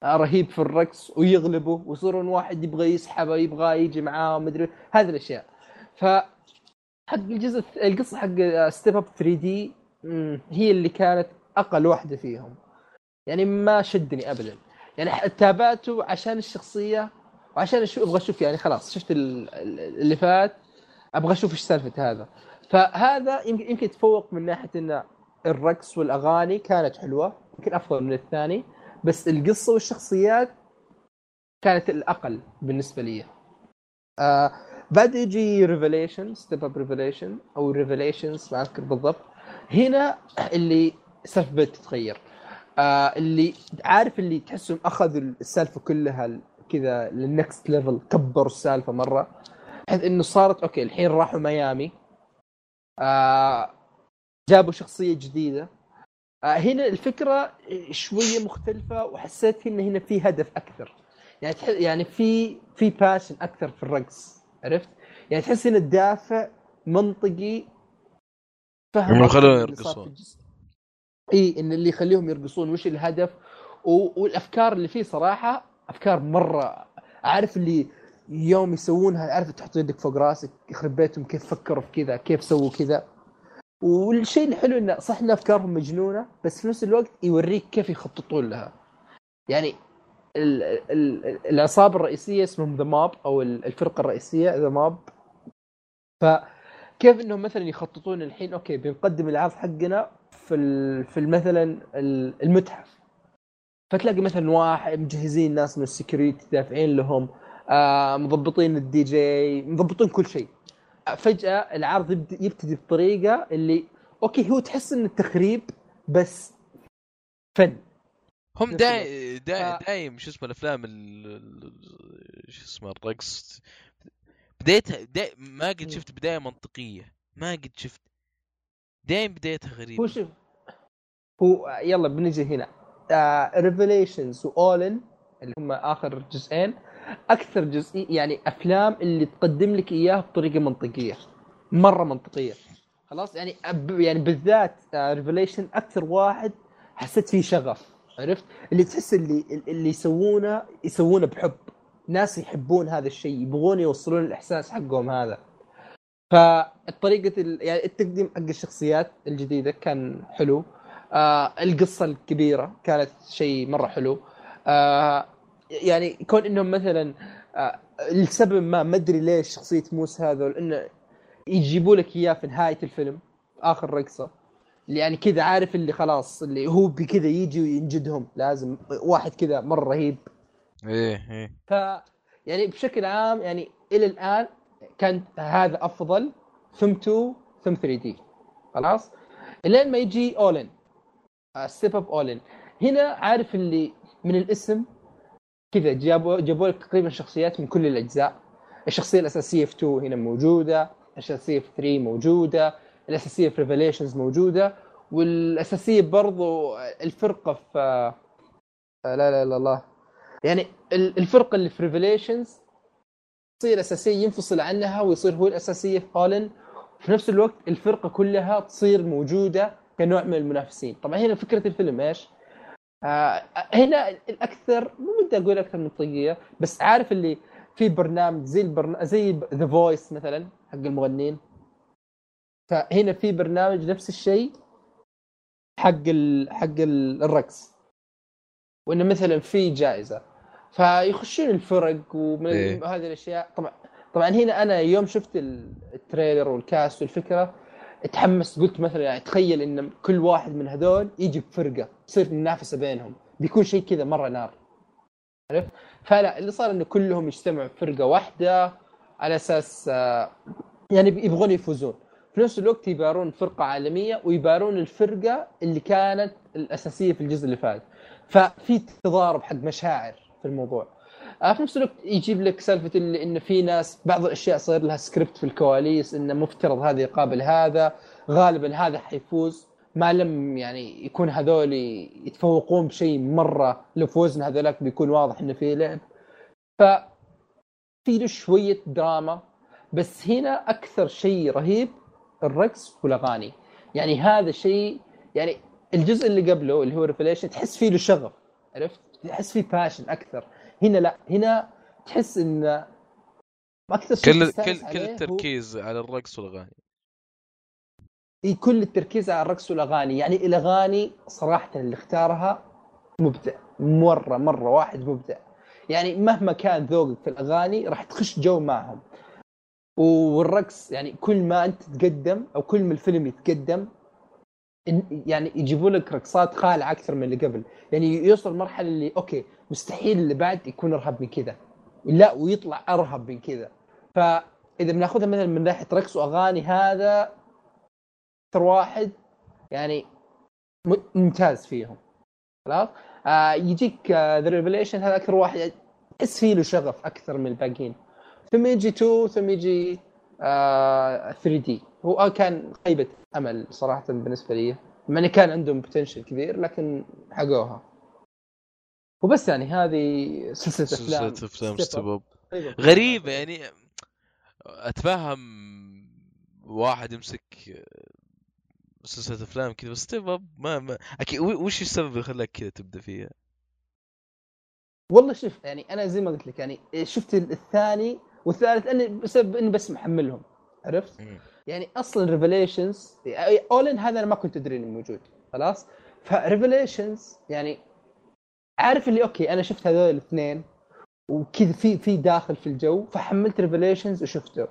آه، رهيب في الرقص ويغلبه ويصيرون واحد يبغى يسحبه يبغى يجي معاه ومدري هذه الأشياء. ف حق الجزء القصة حق Step Up 3D هي اللي كانت أقل واحدة فيهم. يعني ما شدني ابدا. يعني تابعته عشان الشخصية وعشان أشوف أبغى أشوف يعني خلاص شفت ال- ال- اللي فات أبغى أشوف إيش سالفة هذا. فهذا يمكن يمكن يتفوق من ناحية إن الرقص والأغاني كانت حلوة يمكن أفضل من الثاني بس القصة والشخصيات كانت الأقل بالنسبة لي. آه بعد يجي Revolution Step Up Revolution أو Revolutions ما أذكر بالضبط. هنا اللي بدأت تتغير. آه اللي عارف اللي تحسهم أخذوا السالفة كلها كذا لل next level كبروا السالفة مرة. بحيث إنه صارت okay الحين راحوا ميامي. آه جابوا شخصية جديدة. آه هنا الفكرة شوية مختلفة وحسيت إن هنا في هدف أكثر. يعني تح... يعني في في passion أكثر في الرقص عرفت؟ يعني تحس ان الدافع منطقي فهم يرقصون. اي إن اللي يخليهم يرقصون وش الهدف. والأفكار اللي فيه صراحة أفكار مرة. عارف اللي يوم يسوونها عارف تحط يدك فوق راسك يخرب بيتهم كيف فكروا في كذا كيف سووا كذا. والشيء الحلو انه صح إن أفكارهم مجنونة بس في نفس الوقت يوريك كيف يخططون لها. يعني ال ال العصابة الرئيسية اسمهم The Mob أو ال- الفرقة الرئيسية The Mob فكيف إنهم مثلا يخططون الحين؟ okay بنقدم العرض حقنا. في في مثلا المتحف. فتلاقي مثلا واحد مجهزين ناس من ال security دافعين لهم آه مضبطين الدي جي مضبطين كل شيء. فجأة العرض يبتدي بطريقة اللي okay هو تحس انه تخريب بس فن. هم دايم دايم ف- دايم شو اسمه الأفلام ال- ال- شو اسمه الرقص. بدايتها داي ما قد. شفت بداية منطقية. ما قد شفت دايم بدايتها غريبة. هو شوف هو يلا بنجي هنا. Revolution و All In اللي هم آخر جزئين. أكثر جزئي يعني أفلام اللي تقدم لك إياها بطريقة منطقية مرة منطقية. خلاص؟ يعني أب يعني بالذات ريفيليشن أكثر واحد حسيت فيه شغف عرفت؟ اللي تحس اللي اللي يسوونه يسوونه بحب. ناس يحبون هذا الشيء يبغون يوصلون الإحساس حقهم هذا. فالطريقة ال... يعني التقديم حق الشخصيات الجديدة كان حلو. آه القصة الكبيرة كانت شيء مرة حلو. آه يعني كون إنهم مثلا آه لسبب ما ما أدري ليش شخصية موس هذا إنه يجيبوا لك إياه في نهاية الفيلم في آخر رقصة. اللي يعني كذا عارف اللي خلاص اللي هو بكذا يجي وينجدهم. لازم واحد كذا مرة رهيب. إيه إيه. ف يعني بشكل عام يعني إلى الآن كان هذا أفضل. ثم 2 ثم 3D. خلاص؟ إلين ما يجي All In Step Up All In هنا عارف اللي من الاسم؟ كذا جابوا جابوا لك تقريبا شخصيات من كل الأجزاء. الشخصية الأساسية في 2 هنا موجودة. الأساسية في 3 موجودة. الأساسية في Revolution موجودة. والأساسية برضو الفرقة في آه، لا لا لا الله. يعني ال- الفرقة اللي في Revolution تصير اساسيه ينفصل عنها ويصير هو الأساسية في All In في نفس الوقت الفرقة كلها تصير موجودة كنوع من المنافسين. طبعا هنا فكرة الفيلم إيش؟ آه هنا الأكثر مو بدي أقول أكثر منطقيه بس عارف اللي في برنامج زي البرنامج زي The Voice مثلا حق المغنين فهنا في برنامج نفس الشيء حق ال... حق ال- الرقص. وإنه مثلا في جائزة. فيخشون الفرق ومن إيه. هذه الأشياء. طبعا طبعا هنا أنا يوم شفت ال- ال trailer وال cast والفكرة تحمست قلت مثلا يعني تخيل إن كل واحد من هذول يجي بفرقة تصير منافسة بينهم. بيكون شيء كذا مرة نار. عرفت؟ فلا اللي صار إنه كلهم يجتمعوا بفرقه واحدة على أساس آه، يعني يبغون يفوزون. في نفس الوقت يبارون فرقة عالمية ويبارون الفرقة اللي كانت الأساسية في الجزء اللي فات. ففي تضارب حق مشاعر. في الموضوع. آه، في نفس الوقت يجيب لك سالفة انه في ناس بعض الأشياء صاير لها سكريبت في الكواليس إنه مفترض هذا يقابل هذا غالبا هذا حيفوز. ما لم يعني يكون هذول يتفوقون بشيء مرة لو فوزنا هذولاك بيكون واضح إنه في لعب. ف في له شوية دراما بس هنا أكثر شيء رهيب الرقص والأغاني. يعني هذا شيء يعني الجزء اللي قبله اللي هو Revolution تحس فيه له شغف عرفت؟ تحس فيه passion أكثر. هنا لا هنا تحس انه أكثر شيء كل كل كل هو- التركيز على الرقص والأغاني. إيه، كل التركيز على الرقص والأغاني. يعني الاغاني صراحة اللي اختارها مبدع مرة مرة واحد مبدع. يعني مهما كان ذوقك في الأغاني راح تخش جو معهم. والرقص يعني كل ما أنت تتقدم أو كل ما الفيلم يتقدم يعني يجيبوا لك رقصات خالعة أكثر من اللي قبل. يعني يوصل مرحلة اللي okay مستحيل اللي بعد يكون ارهب من كذا. لا ويطلع ارهب من كذا. فإذا بناخذها مثلا من ناحيه رقص وأغاني هذا أكثر واحد يعني ممتاز فيهم. خلاص؟ آه يجيك the Revolution هذا أكثر واحد تحس فيه له شغف أكثر من الباقيين. ثم يجي 2 ثم يجي آه 3D هو كان خيبه أمل صراحة بالنسبة لي مع إنه كان عندهم potential كبير لكن حرقوها وبس يعني هذه سلسلة أفلام سلسلة أفلام. Step طيب. غريبة يعني أتفهم واحد يمسك سلسلة أفلام كذا بس Step Up ما, ما أكيد وش السبب اللي خلاك كذا تبدأ فيها؟ والله شوف يعني أنا زي ما قلت لك يعني شفت الثاني والثالث أني بسبب إني بس محملهم عرفت؟ يعني أصلا Revolution All In هذا أنا ما كنت أدري إنه موجود خلاص؟ ف Revolution يعني عارف اللي okay أنا شفت هذول الاثنين وكذا في في داخل في الجو فحملت Revolution وشفته.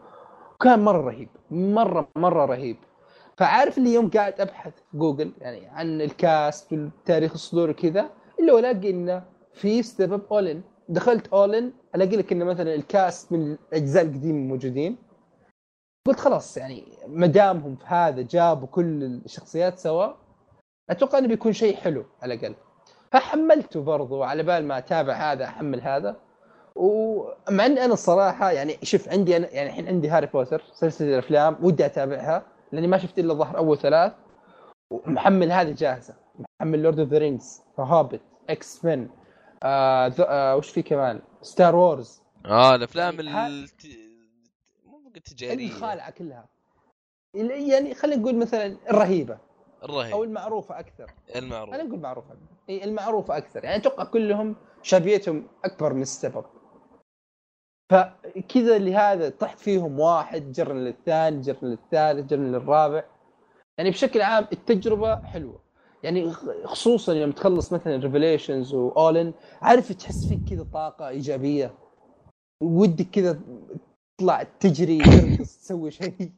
كان مرة رهيب مرة مرة رهيب. فعارف اللي يوم قاعد أبحث في جوجل يعني عن ال cast والتاريخ الصدور وكذا إلا الاقي إنه في Step Up All In دخلت All In ألاقي لك إنه مثلا ال cast من الأجزاء القديمة موجودين. قلت خلاص يعني ما دامهم في هذا جابوا كل الشخصيات سوا. أتوقع إنه بيكون شيء حلو على الأقل. فحملته برضو على بال ما أتابع هذا أحمل هذا. ومع اني أنا الصراحة يعني شوف عندي أنا يعني الحين عندي Harry Potter سلسلة الأفلام ودي أتابعها لأني ما شفت إلا ظهر أول ثلاث. ومحمل هذه جاهزة. محمل Lord of the Rings Hobbit X-Men آه آه وش في كمان؟ Star Wars آه الأفلام يعني ها- الت... مو بقول تجارية. الخالعه كلها. يعني خلينا نقول مثلا الرهيبة. أو الرهيب المعروفه أكثر. المعروف. خلينا نقول معروفه إي المعروفه أكثر. يعني أتوقع كلهم شابيتهم أكبر من ستيب فكذا لهذا طحت فيهم واحد جرن للثاني جرن للثالث جرن للرابع. يعني بشكل عام التجربة حلوة. يعني خصوصا يوم تخلص مثلا ريفيليشنز واولن عارف تحس فيك كذا طاقة إيجابية. ودك كذا تطلع تجري ترقص تسوي شيء.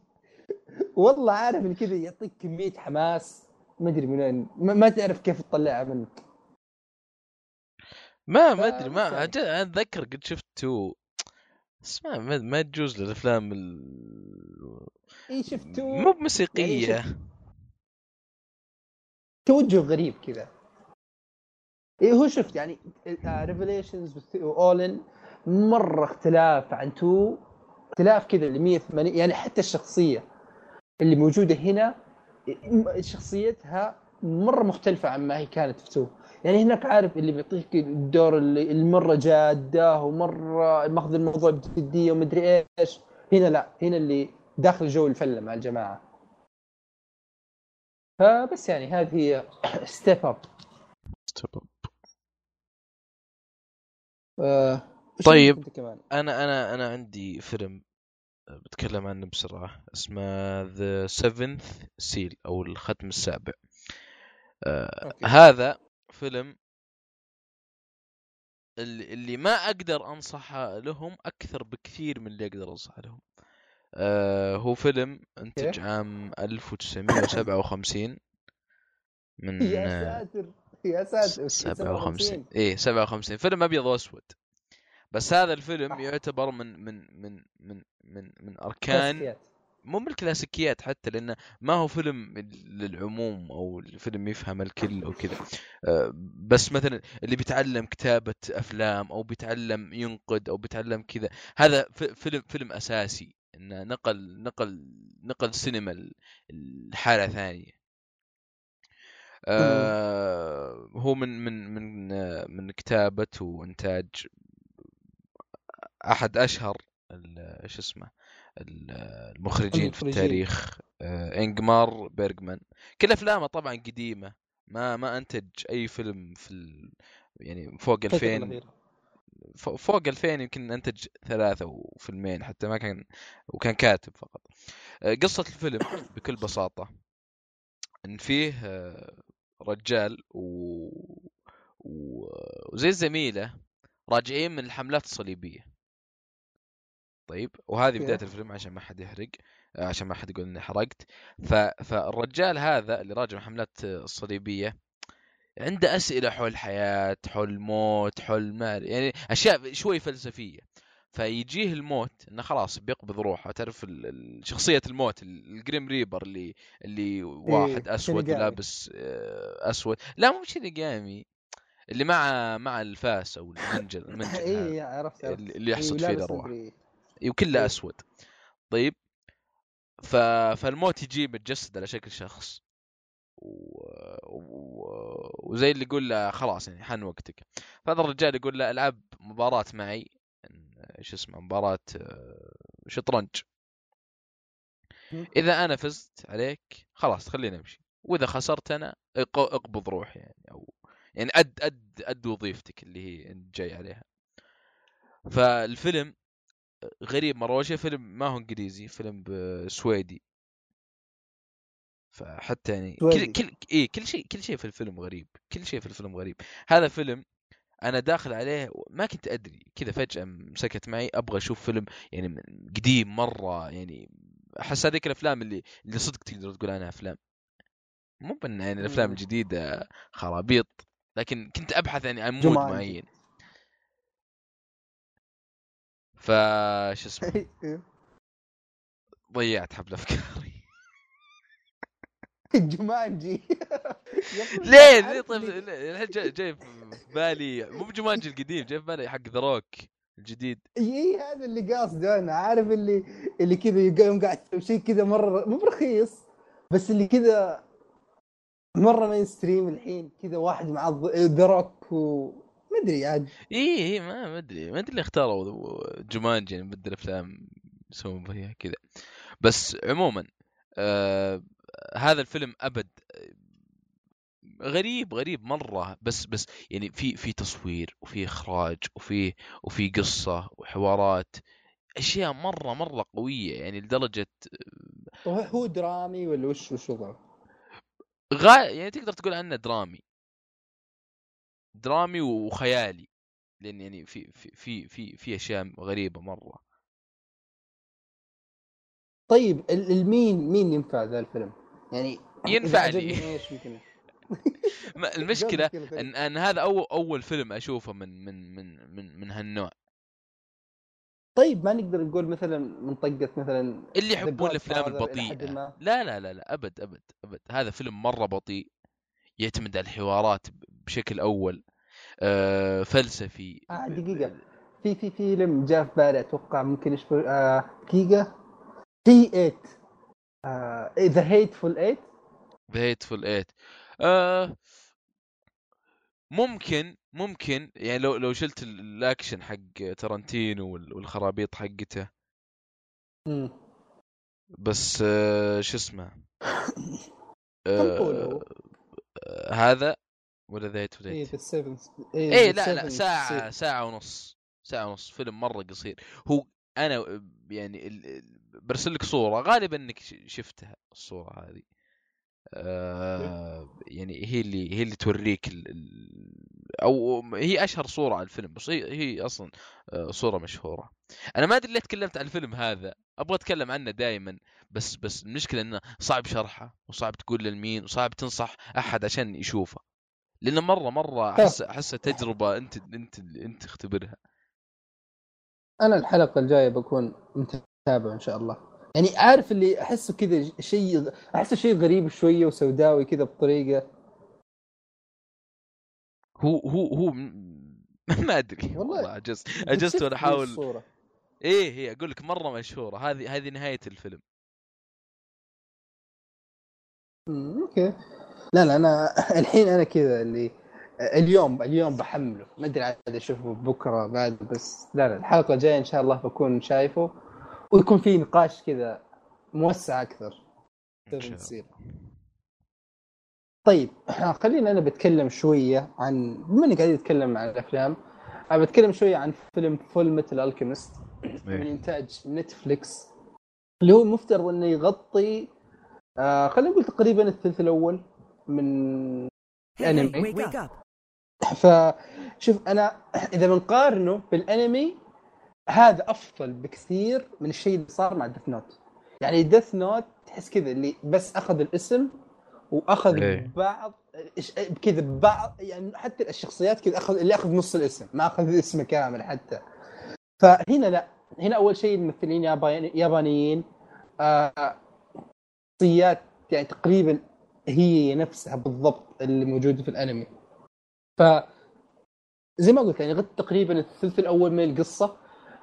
*laughs* والله عارف إن كذا يعطيك كمية حماس. ما أدري من وين ما, تعرف كيف تطلعها منك. ما ما أدري ما أتذكر قد شفت تو. بس ما ما, تجوز للأفلام ال... إي شفتوا مو بموسيقية. يعني توجه غريب كذا. إي هو شفت يعني Revolutions و All In مرة اختلاف عن Two. اختلاف كذا ل 180 يعني حتى الشخصية اللي موجودة هنا شخصيتها مرة مختلفة عن ما هي كانت في Two يعني هناك عارف اللي بيعطيك الدور اللي مره جادة ومرة ماخذ الموضوع بجدية ومدري إيش. هنا لا هنا اللي داخل جو الفلة مع الجماعة. فبس يعني هذه هي *clears throat* Step Up طيب. كمان؟ أنا أنا أنا عندي فيلم بتكلم عنه بسرعة اسمه The Seventh Seal أو الختم السابع. آه أوكي. هذا فيلم اللي, اللي ما أقدر انصح لهم أكثر بكثير من اللي أقدر انصح لهم. آه هو فيلم انتج. عام 1957 من يا آه، ساتر يا ساتر 57 إيه 57 فيلم أبيض وأسود. بس هذا الفيلم. يعتبر من من من من من من أركان. مو من الكلاسيكيات حتى لأنه ما هو فيلم للعموم أو الفيلم يفهم الكل أو كذا آه، بس مثلا اللي بيتعلم كتابة أفلام أو بيتعلم ينقد أو بيتعلم كذا هذا فيلم فيلم أساسي إنه نقل نقل نقل السينما ل- لحالة ثانية آه هو من من من آه، من كتابة وإنتاج أحد أشهر ال- شو اسمه ال- المخرجين في. التاريخ آه، إنجمار بيرجمان كل أفلامه طبعا قديمة ما ما أنتج أي فيلم في ال... يعني فوق الفترة 2000 الأخيرة. ف- فوق 2000 يمكن أنتج ثلاثة وفيلمين حتى ما كان وكان كاتب فقط آه، قصة الفيلم بكل بساطة إن فيه آه، رجال و... و... وزي زميله راجعين من الحملات الصليبية طيب وهذه. بداية الفيلم عشان ما حد يحرق آه، عشان ما حد يقول إني حرقت ف... فالرجال هذا اللي راجع من الحملات الصليبية عنده أسئلة حول الحياة حول الموت حول ما يعني أشياء شوي فلسفية فيجيه الموت إنه خلاص بيقبض روحه تعرف شخصية الموت ال- ال Grim Reaper اللي اللي واحد أسود shinigami. لابس آه، أسود لا مو shinigami اللي مع مع الفاس أو المنجل *laughs* المنجل. اي عرفت. اللي يحصد إيه، فيه الأرواح وكله إيه. أسود. طيب؟ ف... فالموت يجي متجسد على شكل شخص. و... و... وزي اللي يقول له خلاص يعني حان وقتك. فهذا الرجال يقول له العب مباراة معي. إيش اسمه مباراة آه، شطرنج. إذا أنا فزت عليك خلاص خلينا نمشي وإذا خسرت أنا اق- اقبض روحي يعني أو يعني اد اد أد وظيفتك اللي هي انت جاي عليها. فالفيلم غريب مرة أول شيء فيلم ما هو إنجليزي فيلم سويدي فحتى يعني كل سويدي. كل إيه كل شيء كل شيء في الفيلم غريب كل شيء في الفيلم غريب هذا فيلم أنا داخل عليه ما كنت أدري كذا فجأة مسكت معي أبغى أشوف فيلم يعني قديم مرة يعني أحس هذيك الأفلام اللي اللي صدق تقدر تقول عنها أفلام مو بأن يعني الأفلام مم. الجديدة خرابيط لكن كنت أبحث يعني عن مود. معين وش اسمه؟ *laughs* إيه. ضيعت حبل أفكاري. *laughs* Jumanji *laughs* ليه؟ ليه؟ طيب ليه- الحين جاي, في بالي. مو ب Jumanji القديم جاي في بالي حق The Rock الجديد. إي هذا اللي قاصده أنا. عارف اللي اللي كذا يوم قاعد شيء كذا مرة مو برخيص بس اللي كذا مرة mainstream الحين كذا واحد مع The Rock و ما أدري عاد اي اي ما ما أدري ما أدري اللي اختاروا جمانجي يعني بدل افلام يسوون فيها كذا. بس عموما آه هذا الفيلم أبد آه، غريب غريب مرة. بس بس يعني في في تصوير وفي إخراج وفي وفي قصة وحوارات أشياء مرة مرة قوية. يعني لدرجة هو- هو درامي ولا وش وش وضعه؟ غا... يعني تقدر تقول عنه درامي. درامي وخيالي لأن يعني في في في في, في أشياء غريبة مرة طيب ال- المين مين ينفع ذا الفيلم؟ يعني ينفع لي. *laughs* *laughs* المشكلة كذا إن إن هذا اول أول فيلم أشوفه من من من من من هالنوع طيب ما نقدر نقول مثلا من طقة مثلا اللي يحبون الأفلام البطيئة. لا لا لا لا أبد أبد أبد هذا فيلم مرة بطيء يعتمد على الحوارات بشكل أول آه فلسفي. آه دقيقة. في في فيلم جاء في بالي أتوقع ممكن يشبه آه دقيقة. The 8 آه The Hateful 8 The Hateful Eight آه ممكن ممكن يعني لو لو شلت ال- الأكشن حق ترنتينو وال- والخرابيط حقته. بس آه شو اسمه؟ *laughs* طوله؟ آه هذا ولا The Hateful Ei Eight The 7 إيه لا لا ساعة ساعة ونص ساعة ونص فيلم مرة قصير. هو أنا يعني برسل لك صورة غالبا إنك شفتها الصورة هذه. آه يعني هي اللي هي اللي توريك ال ال أو هي أشهر صورة على الفيلم بس هي هي أصلا آه، صورة مشهورة. أنا ما أدري ليه تكلمت عن الفيلم هذا. أبغى أتكلم عنه دائما بس بس المشكلة إنه صعب شرحه وصعب تقول للمين وصعب تنصح أحد عشان يشوفه. لأنه مره مرة احس احسها تجربة انت أنت أنت اختبرها أنا الحلقة الجاية بكون متابع إن شاء الله. يعني عارف اللي أحسه كذا شيء أحسه شيء غريب شوية وسوداوي كذا بطريقة. هو هو هو *laughs* ما أدري. والله. عجزت عجزت وأنا أحاول. إيه هي أقول لك مرة مشهورة. هذه هذه نهاية الفيلم. أوكي. لا لا أنا *laughs* الحين أنا كذا اللي اليوم اليوم بحمله. ما أدري عاد أشوفه بكرة بعد بس لا لا الحلقة الجاية إن شاء الله بكون شايفه ويكون في نقاش كذا موسع أكثر. تصير طيب *clears throat* خلينا أنا بتكلم شوية عن بما إني قاعد أتكلم عن الأفلام أنا بتكلم شوية عن فيلم Fullmetal Alchemist من. إنتاج نتفليكس اللي هو المفترض إنه يغطي آه خلينا نقول تقريبا الثلث الأول. من up. فشوف أنا إذا بنقارنه بالأنمي هذا أفضل بكثير من الشيء اللي صار مع Death Note يعني ديث نوت تحس كذا اللي بس أخذ الاسم وأخذ إيه. بعض كذا بعض يعني حتى الشخصيات كذا أخذ اللي أخذ نص الاسم ما أخذ اسمه كامل حتى فهنا لا هنا أول شيء الممثلين ياباني- يابانيين آه، شخصيات يعني تقريبا هي نفسها بالضبط اللي موجودة في الأنمي. ف زي ما قلت يعني غطت تقريبا الثلث الأول من القصة.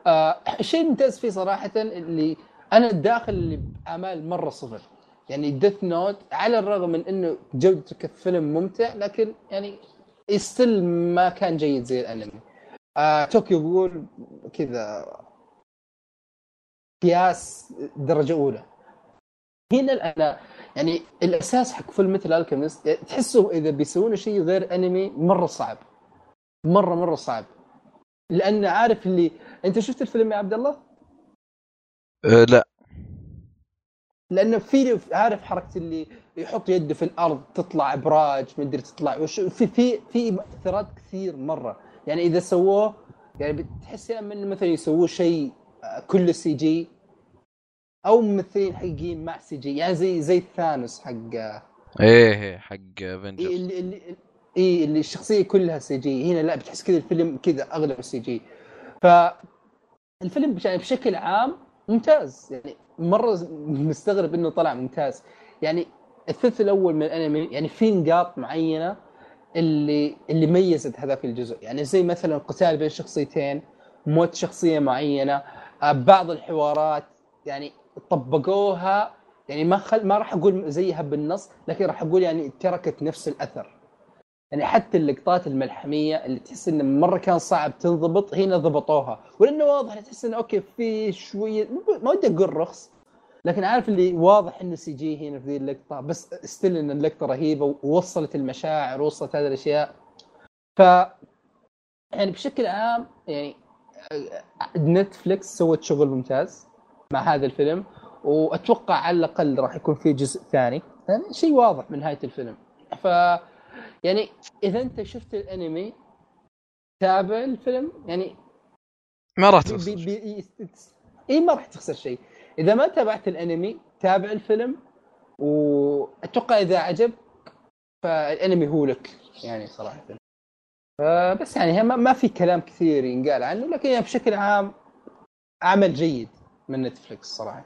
آه الشيء الممتاز فيه صراحة اللي أنا داخل اللي بأعمال مرة صفر يعني Death Note على الرغم من إنه جودته كفيلم ممتع لكن يعني still ما كان جيد زي الأنمي. آه Tokyo Ghoul كذا قياس درجة أولى. هنا أنا يعني الأساس حق فيلم مثل Alchemist تحسوا إذا بيسوون شيء غير أنمي مرة صعب. مرة مرة صعب. لأن عارف اللي أنت شفت الفيلم يا عبد الله؟ أه لا. لأنه في عارف حركة اللي يحط يده في الأرض تطلع إبراج مدري تطلع وش في في في مؤثرات كثير مرة. يعني إذا سووه يعني بتحس يا اما انه مثلا يسووه شيء كله CG أو ممثلين حقيقيين مع CG يعني زي زي ثانوس حق إيه إيه، حق إيه Avengers اللي اللي اي اللي الشخصية كلها CG. هنا لا بتحس كذا الفيلم كذا أغلب CG. ف الفيلم يعني بشكل عام ممتاز. يعني مرة مستغرب إنه طلع ممتاز. يعني الثلث الأول من الأنمي يعني في نقاط معينة اللي اللي ميزت هذاك الجزء. يعني زي مثلا القتال بين شخصيتين موت شخصية معينة آه، بعض الحوارات. يعني طبقوها يعني ما خل ما راح أقول زيها بالنص لكن راح أقول يعني تركت نفس الأثر. يعني حتى اللقطات الملحمية اللي تحس انه مرة كان صعب تنضبط هنا ضبطوها. ولأنه واضح تحس انه okay في شوية ما ودي أقول رخص لكن عارف اللي واضح انه CG هنا في ذي اللقطة بس still إن اللقطة رهيبة ووصلت المشاعر ووصلت هذه الأشياء. ف يعني بشكل عام يعني Netflix سوت شغل ممتاز. مع هذا الفيلم وأتوقع على الأقل راح يكون في جزء ثاني. يعني شيء واضح من نهاية الفيلم. ف يعني إذا أنت شفت الأنمي تابع الفيلم يعني ما راح تخسر بي بي إي ما راح تخسر شيء. إذا ما تابعت الأنمي تابع الفيلم وأتوقع إذا عجب فالأنمي هو لك يعني صراحة. بس يعني ما في كلام كثير ينقال عنه لكن يعني بشكل عام عمل جيد. من Netflix صراحة.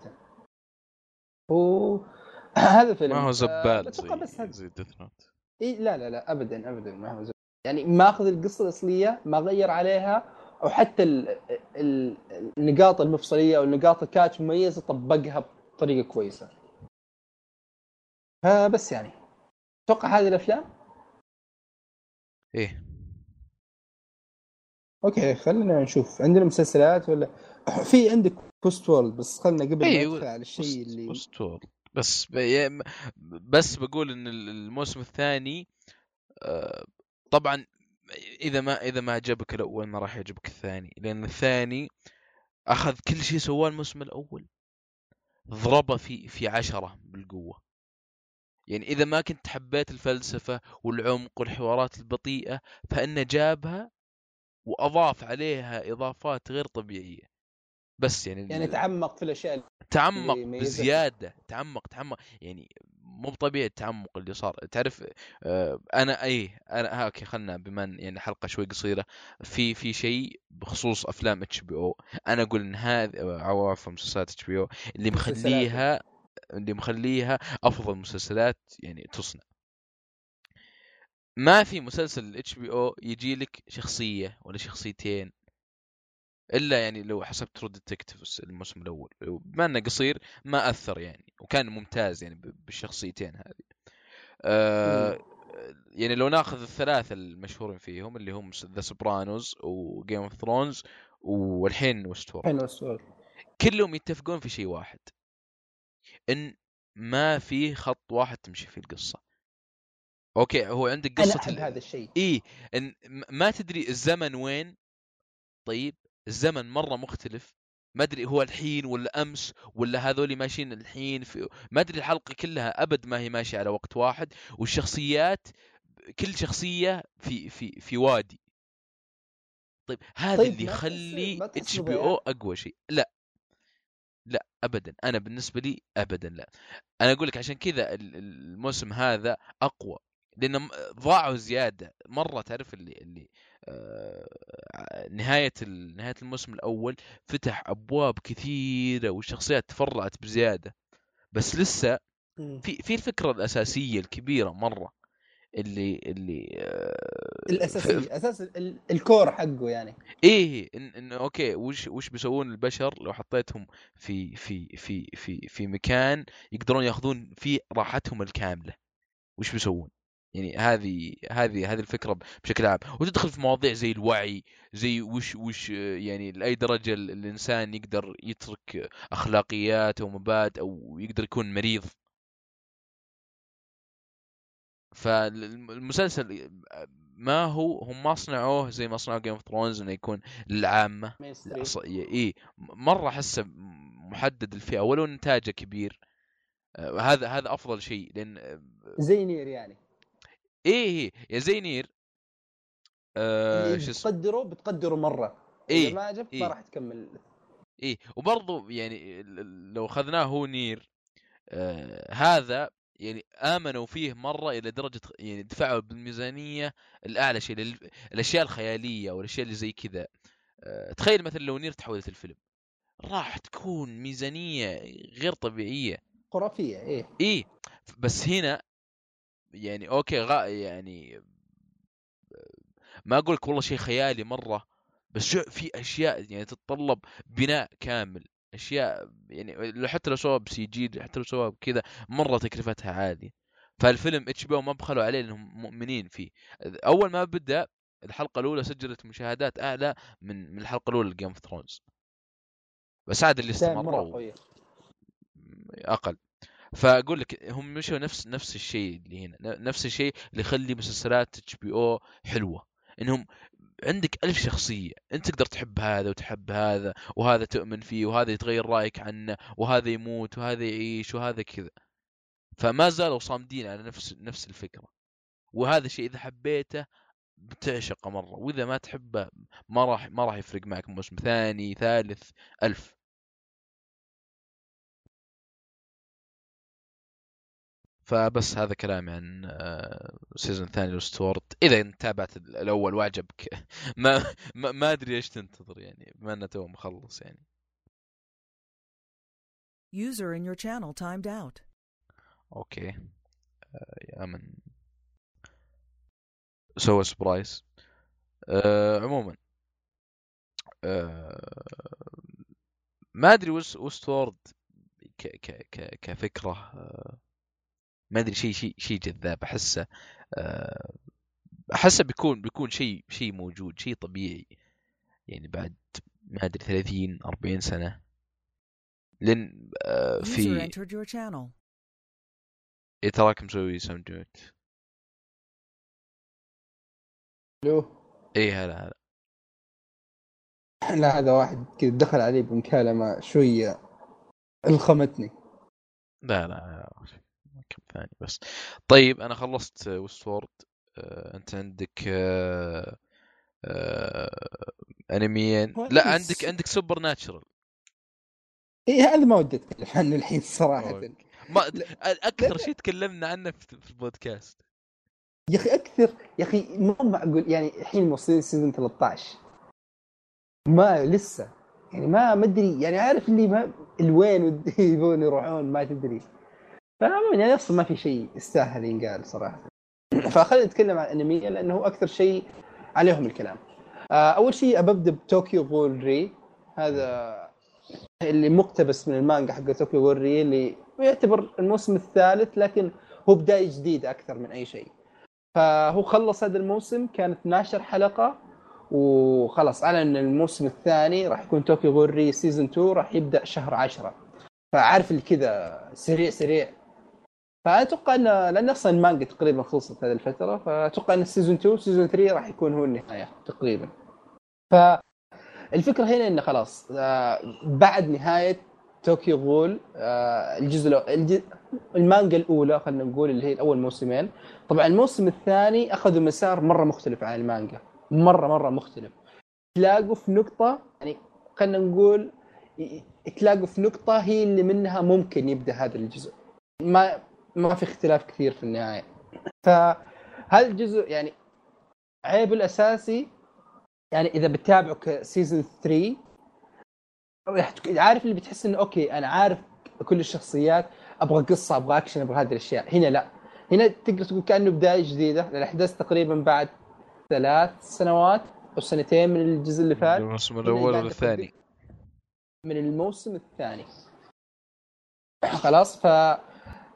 وهذا *clears throat* الفيلم ما هو زبالة زي, بس زي Death Note إي لا لا لا ابدا ابدا ما هو زبالة يعني ماخذ القصة الأصلية ما غير عليها أو حتى النقاط المفصلية أو النقاط ال catch مميزة طبقها بطريقة كويسة. فبس يعني. أتوقع هذه الأفلام. إيه. Okay خلينا نشوف. عندنا مسلسلات ولا؟ *clears throat* في عندك ب Westworld بس خلينا قبل أيه ما ندخل على الشيء اللي ب Westworld بس بس بقول إن الموسم الثاني آه، طبعا إذا ما إذا ما عجبك الأول ما راح يعجبك الثاني لأن الثاني أخذ كل شيء سواه الموسم الأول ضربه في في عشرة بالقوة. يعني إذا ما كنت حبيت الفلسفة والعمق والحوارات البطيئة فإنه جابها وأضاف عليها إضافات غير طبيعية. بس يعني يعني تعمق في الأشياء تعمق بزيادة تعمق تعمق يعني مو بطبيعي التعمق اللي صار. تعرف آه، أنا اي أنا okay خلنا بما يعني حلقة شوي قصيرة. في في شيء بخصوص أفلام HBO أنا أقول إن هذه أو عفوا مسلسلات HBO اللي مخليها اللي مخليها أفضل مسلسلات يعني تصنع. ما في مسلسل HBO يجي لك شخصية ولا شخصيتين إلا يعني لو حسبت True Detective الموسم الأول. بما إنه قصير ما أثر يعني وكان ممتاز يعني بالشخصيتين هذه. آه يعني لو ناخذ الثلاثة المشهورين فيهم اللي هم The Sopranos و Game of Thrones والحين وستورد كلهم يتفقون في شيء واحد إن ما في خط واحد تمشي فيه القصة. أوكي هو عندك قصة أنا هذا الشيء. اي إن ما تدري الزمن وين. طيب الزمن مرة مختلف. ما أدري هو الحين ولا أمس ولا هذول ماشيين الحين في ما أدري الحلقة كلها أبد ما هي ماشية على وقت واحد والشخصيات كل شخصية في في في وادي. طيب هذا طيب اللي يخلي إتش بي أو أقوى شيء. لا لا ابدا. أنا بالنسبة لي ابدا لا. أنا أقول لك عشان كذا الموسم هذا أقوى. لأن ضاعوا زيادة. مرة تعرف اللي اللي آه، نهاية نهاية الموسم الأول فتح أبواب كثيرة والشخصيات تفرعت بزيادة. بس لسه في في الفكرة الأساسية الكبيرة مرة اللي اللي آه الأساسية أساس الكور حقه يعني. إيه إن, إن أوكي وش وش بيسوون البشر لو حطيتهم في في في في في مكان يقدرون ياخذون فيه راحتهم الكاملة؟ وش بيسوون؟ يعني هذه هذه هذه الفكرة بشكل عام. وتدخل في مواضيع زي الوعي زي وش وش يعني لأي درجة الإنسان يقدر يترك اخلاقياته ومبادئ أو يقدر يكون مريض. فالمسلسل ما هو هم ما صنعوه زي ما صنعوا Game of Thrones إنه يكون للعامة. إي. مرة أحسه محدد الفئة ولو إنتاجه كبير. آه، هذا هذا أفضل شيء لأن زي NieR يعني. إيه يا زي NieR. آه شو بتقدره بتقدره مرة. إيه اذا ما عجبك إيه. ما راح تكمل. إيه وبرضه يعني لو أخذناه هو نير آه هذا يعني آمنوا فيه مرة إلى درجة يعني دفعوا بالميزانية الأعلى شيء الأشياء الخيالية والاشياء اللي زي كذا. آه تخيل مثلا لو NieR تحولت الفيلم. راح تكون ميزانية غير طبيعية. خرافية إيه. إيه بس هنا يعني okay غا يعني ما أقول لك والله شيء خيالي مرة بس شو في أشياء يعني تتطلب بناء كامل أشياء يعني لو حتى لو سووها ب CG حتى لو سووها بكذا مرة تكلفتها عالية. فالفيلم HB ما بخلوا عليه لأنهم مؤمنين فيه. أول ما بدأ الحلقة الأولى سجلت مشاهدات أعلى من من الحلقة الأولى ل Game of Thrones بس عاد اللي استمر أقل. فأقول لك هم مشوا نفس نفس الشيء اللي هنا نفس الشيء اللي يخلي مسلسلات HBO حلوة. إنهم عندك ألف شخصية أنت تقدر تحب هذا وتحب هذا وهذا تؤمن فيه وهذا يتغير رأيك عنه وهذا يموت وهذا يعيش وهذا كذا. فما زالوا صامدين على نفس نفس الفكرة. وهذا الشيء إذا حبيته بتعشقه مرة وإذا ما تحبه ما راح ما راح يفرق معك موسم ثاني ثالث ألف. فبس هذا كلامي عن ال season آه، الثاني ل Westworld إذا تابعت الأول واعجبك *laughs* ما ما, أدري إيش تنتظر يعني. بما إنه تو مخلص يعني. User in your channel timed out. Okay. آه، يا man. سوى surprise آه عموما. آه ما أدري وستورد ك ك ك كفكرة. آه ما أدري شيء شيء شيء جذاب. أحسه آه، أحسه بيكون بيكون شيء شيء موجود شيء طبيعي. يعني بعد ما أدري 30 40 سنة. لأن آه، في اي تراك مسوي ميوت ألو اي هلا هلا. لا هذا واحد كذا دخل علي بمكالمة شوية ألخمتني. لا لا كم ثاني بس. طيب أنا خلصت وستورد آه أنت عندك آه آه انميين لا عندك عندك سوبر ناتشرال اي هذا ما ودي أتكلم عنه الحين صراحة. ما أكثر شيء تكلمنا عنه في البودكاست. يا أخي أكثر يا أخي مو معقول يعني الحين موصلين season 13 ما لسه. يعني ما ما أدري يعني عارف اللي ما الوين *laughs* يبون يروحون ما تدري. فعموما يعني أصلا ما في شيء يستاهل ينقال صراحة. *clears throat* فخلينا نتكلم عن الأنمي لأنه أكثر شيء عليهم الكلام. آه، أول شيء ابدا ب Tokyo Ghoul:re. هذا اللي مقتبس من المانجا حق Tokyo Ghoul:re اللي يعتبر الموسم الثالث لكن هو بداية جديدة أكثر من أي شيء. فهو خلص هذا الموسم كانت 12 حلقة وخلص اعلن الموسم الثاني راح يكون Tokyo Ghoul:re season 2 راح يبدأ شهر 10 فعارف اللي كذا سريع سريع فأتوقع أن لأن أصلا المانجا تقريبا خلصت هذه الفترة فأتوقع أن ال season 2 season 3 راح يكون هو النهاية تقريبا. فالفكرة هنا انه خلاص آه، بعد نهاية توكيو غول آه، الجزء المانجا الأولى خلينا نقول اللي هي اول موسمين. طبعا الموسم الثاني أخذوا مسار مرة مختلف عن المانجا مرة مرة مختلف. تلاقوا في نقطة يعني خلينا نقول تلاقوا في نقطة هي اللي منها ممكن يبدأ هذا الجزء. ما ما في اختلاف كثير في النهاية. فهذا الجزء يعني عيبه الأساسي. يعني إذا بتتابعه ك season 3 راح عارف اللي بتحس إنه okay أنا عارف كل الشخصيات أبغى قصة أبغى أكشن أبغى هذه الأشياء. هنا لا. هنا تقدر تقول كأنه بداية جديدة. الاحداث تقريبا بعد ثلاث سنوات أو سنتين من الجزء اللي فات. الموسم الأول والثاني من الموسم الثاني. خلاص ف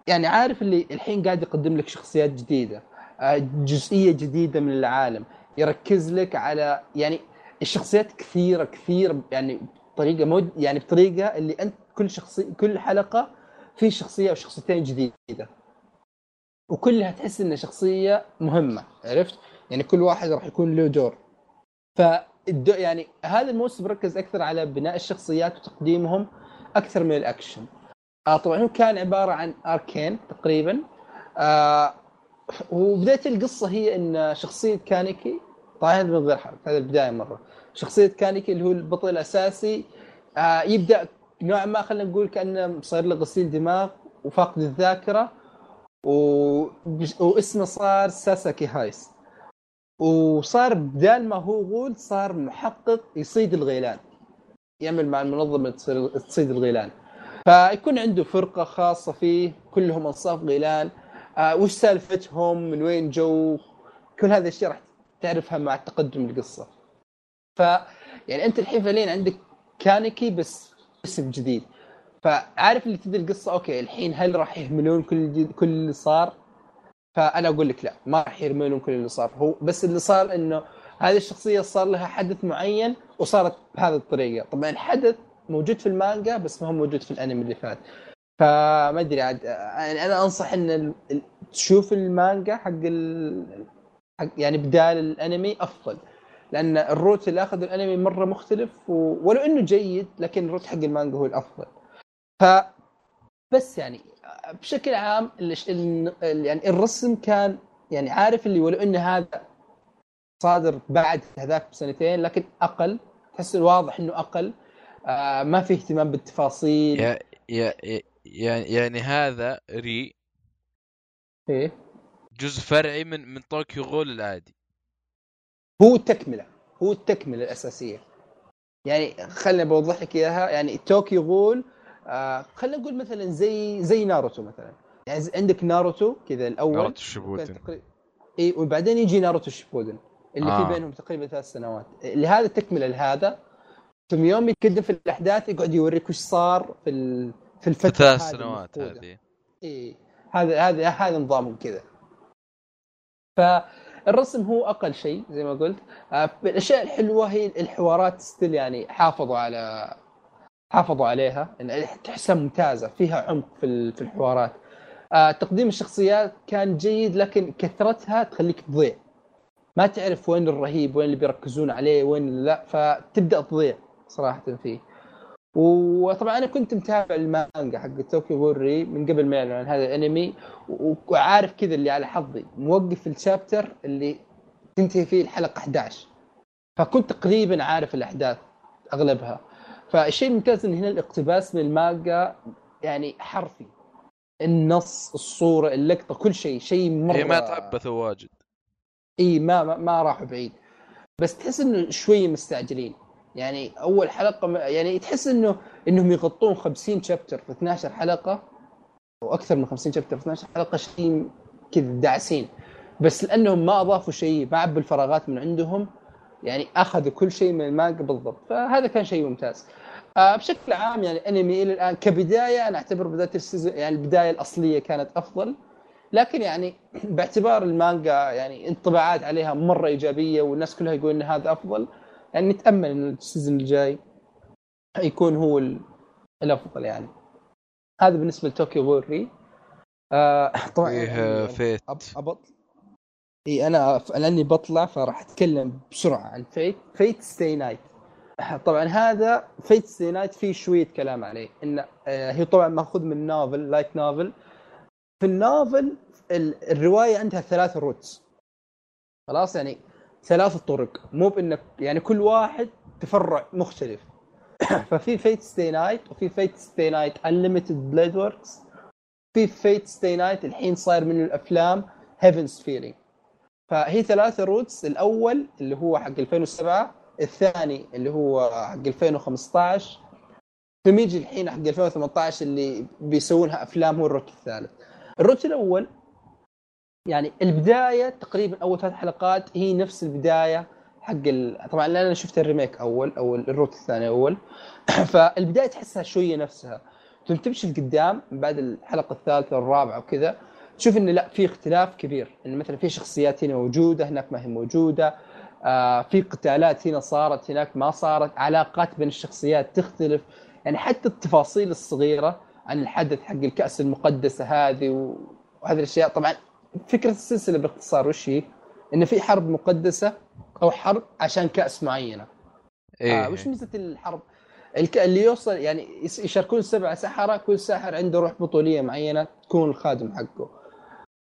يعني عارف اللي الحين قاعد يقدم لك شخصيات جديدة آه، جزئية جديدة من العالم يركز لك على يعني الشخصيات كثيرة كثير يعني بطريقة مود يعني بطريقة اللي أنت كل شخصيه كل حلقة في شخصية أو شخصيتين جديدة. وكلها تحس إنها شخصية مهمة عرفت؟ يعني كل واحد راح يكون له دور. ف يعني هذا الموسم ركز أكثر على بناء الشخصيات وتقديمهم أكثر من الأكشن. آه طبعا هو كان عبارة عن أركين تقريبا. آه وبداية القصة هي إن شخصية كانيكي طبعا من غير حرب هذا البداية مرة. شخصية كانيكي اللي هو البطل الأساسي آه يبدأ نوعا ما خلينا نقول كأنه صار له غسيل دماغ وفاقد الذاكرة و... واسمه صار ساساكي هايس. وصار بدال ما هو غول صار محقق يصيد الغيلان. يعمل مع المنظمة تصيد الغيلان. فيكون عنده فرقة خاصة فيه كلهم أنصاف غيلان آه وش سالفتهم؟ من وين جو؟ كل هذه الأشياء راح تعرفها مع تقدم القصة. ف يعني أنت الحين فعليا عندك كانكي بس اسم جديد. فعارف اللي تبدا القصة؟ okay الحين هل راح يهملون كل كل اللي صار؟ فأنا أقول لك لا ما راح يرمون كل اللي صار. هو بس اللي صار إنه هذه الشخصية صار لها حدث معين وصارت بهذه الطريقة. طبعا الحدث موجود في المانجا بس ما هو موجود في الانمي اللي فات. فما أدري عاد يعني أنا أنصح إن تشوف المانجا حق ال... حق يعني بدال الانمي أفضل. لأن ال route اللي أخذ الانمي مرة مختلف و... ولو إنه جيد لكن ال route حق المانجا هو الأفضل. ف بس يعني بشكل عام ال... يعني الرسم كان يعني عارف اللي ولو انه هذا صادر بعد هذاك بسنتين لكن أقل. تحس واضح إنه أقل. آه ما في اهتمام بالتفاصيل. يا يا يا- يعني يعني هذا re إيه؟ جزء فرعي من من Tokyo Ghoul العادي. هو التكمله هو التكملة الأساسية. يعني خليني بوضح لك إياها. يعني Tokyo Ghoul آه خلينا نقول مثلا زي زي ناروتو مثلا. يعني عندك ناروتو كذا الأول. ناروتو تقري- إي وبعدين يجي ناروتو Shippuden اللي آه. في بينهم تقريبا ثلاث سنوات. لهذا تكمله لهذا يوم يتقدم في الأحداث يقعد يوريك وش صار في. في الفترة ثلاث سنوات. هذه. إي هذا هذا هذا نظامهم كذا فالرسم هو أقل شيء زي ما قلت. آه، الأشياء الحلوة هي الحوارات still يعني حافظوا على حافظوا عليها. إن تحسها ممتازة فيها عمق في في الحوارات. آه، تقديم الشخصيات كان جيد لكن كثرتها تخليك تضيع. ما تعرف وين الرهيب وين اللي بيركزون عليه وين لا فتبدأ تضيع. صراحة فيه. وطبعا أنا كنت متابع المانجا حق Tokyo Ghoul re من قبل ما يعلن عن هذا الأنمي وعارف كذا اللي على حظي. موقف ال chapter اللي تنتهي فيه الحلقة 11 فكنت تقريبا عارف الأحداث أغلبها. فالشيء الممتاز إن هنا الاقتباس من المانجا يعني حرفي. النص الصورة اللقطة كل شيء شيء مرة ما تعبثوا واجد. إي ما ما, ما راحوا بعيد. بس تحس إنه شوية مستعجلين. يعني أول حلقة يعني تحس انه إنهم يغطون 50 شابتر في 12 حلقة وأكثر من 50 شابتر في 12 حلقة شيء كذا داعسين. بس لأنهم ما أضافوا شيء ما عبوا الفراغات من عندهم يعني أخذوا كل شيء من المانجا بالضبط. فهذا كان شيء ممتاز. آه بشكل عام يعني أنمي إلى الآن كبداية أنا أعتبر بداية ال season يعني البداية الأصلية كانت أفضل. لكن يعني *clears throat* باعتبار المانجا يعني انطباعات عليها مرة إيجابية والناس كلها يقول إن هذا أفضل يعني نتأمل إن ال season الجاي يكون هو ال- الأفضل يعني. هذا بالنسبة ل Tokyo Ghoul re. آه *laughs* طبعا فيه يعني Fate. أب أبط إي أنا لأني بطلع فراح أتكلم بسرعة عن Fate. Fate Stay Night. *laughs* طبعا هذا Fate Stay Night فيه شوية كلام عليه. ان آه، هي طبعا مأخوذ من novel light novel. في ال novel ال- الرواية عندها ثلاث routes. خلاص يعني ثلاث طرق مو بإنك يعني كل واحد تفرع مختلف. *coughs* ففي Fate Stay Night وفي Fate Stay Night Unlimited Blade Works في Fate Stay Night الحين صاير من الأفلام Heaven's Feel فهي ثلاثة routes الأول اللي هو حق 2007 الثاني اللي هو حق 2015 ثم يجي الحين حق 2018 اللي بيسوونها أفلام هو ال route الثالث. ال route الأول يعني البداية تقريبا أول ثلاث حلقات هي نفس البداية حق ال... طبعا أنا شفت ال remake أول أو ال route الثاني أول. *clears throat* فالبداية تحسها شوية نفسها. ثم تمشي لقدام بعد الحلقة الثالثة والرابعة وكذا تشوف انه لا في اختلاف كبير. إن مثلا في شخصيات هنا موجودة هناك ما هي موجودة. آه في قتالات هنا صارت هناك ما صارت. علاقات بين الشخصيات تختلف. يعني حتى التفاصيل الصغيرة عن الحدث حق الكأس المقدسة هذه وهذه الأشياء. طبعا فكرة السلسلة باختصار وش هي؟ إن في حرب مقدسة أو حرب عشان كأس معينة. إيه. آه وش ميزة الحرب؟ الك... اللي يوصل يعني يشاركون سبع سحرة كل ساحر عنده روح بطولية معينة تكون الخادم حقه.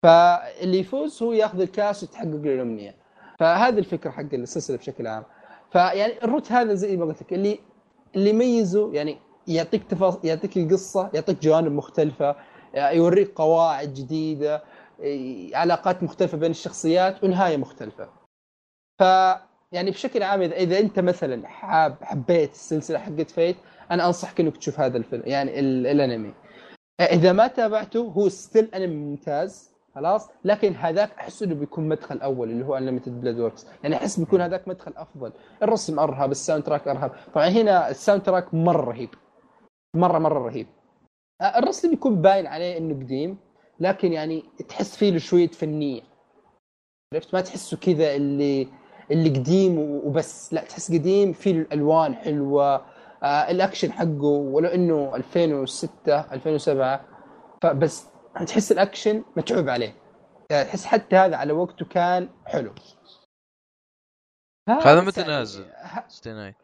فاللي يفوز هو ياخذ الكاس وتحقق له الأمنية. فهذه الفكرة حق السلسلة بشكل عام. فيعني الروت هذا زي ما قلت لك اللي اللي يميزه يعني يعطيك تفاص... يعطيك القصة يعطيك جوانب مختلفة يوريك قواعد جديدة علاقات مختلفة بين الشخصيات ونهاية مختلفة. ف يعني بشكل عام اذا إذا أنت مثلا حاب حبيت السلسلة حقت Fate أنا أنصحك إنك تشوف هذا الفيلم يعني ال- الأنمي. إذا ما تابعته هو still أنمي ممتاز خلاص؟ لكن هذاك أحس إنه بيكون مدخل أول اللي هو Unlimited Blade Works يعني أحس بيكون هذاك مدخل أفضل. الرسم أرهب ال soundtrack أرهب. طبعا هنا ال soundtrack مرة رهيب. مره مرة رهيب. آه، الرسم بيكون باين عليه إنه قديم. لكن يعني تحس فيه له شوية فنية. عرفت؟ ما تحسه كذا اللي اللي قديم وبس. لا تحس قديم فيه الألوان حلوة آه الأكشن حقه ولو إنه 2006 2007 فبس تحس الأكشن متعوب عليه. يعني تحس حتى هذا على وقته كان حلو. هذا بس متى نازل؟ Stay Night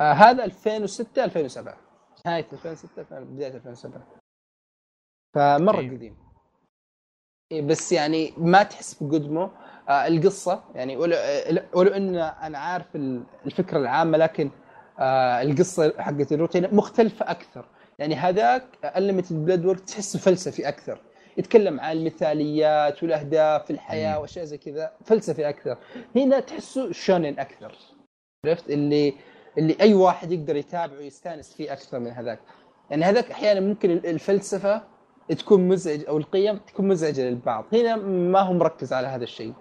آه هذا 2006 2007 نهاية 2006 2000 بداية 2007 فمرة إيه. قديم. إيه بس يعني ما تحس بقدمه. آه القصة يعني ولو, إن أنا عارف ال- الفكرة العامة لكن آه القصة حقت هنا مختلفة أكثر. يعني هذاك Unlimited Blade Works تحسه فلسفي أكثر. يتكلم عن المثاليات والأهداف في الحياة مم. وأشياء زي كذا فلسفي أكثر. هنا تحسه shonen أكثر. عرفت؟ اللي اللي أي واحد يقدر يتابعه ويستانس فيه أكثر من هذاك. يعني هذاك أحيانا ممكن الفلسفة تكون مزعج أو القيم تكون مزعجة للبعض. هنا ما هو مركز على هذا الشيء.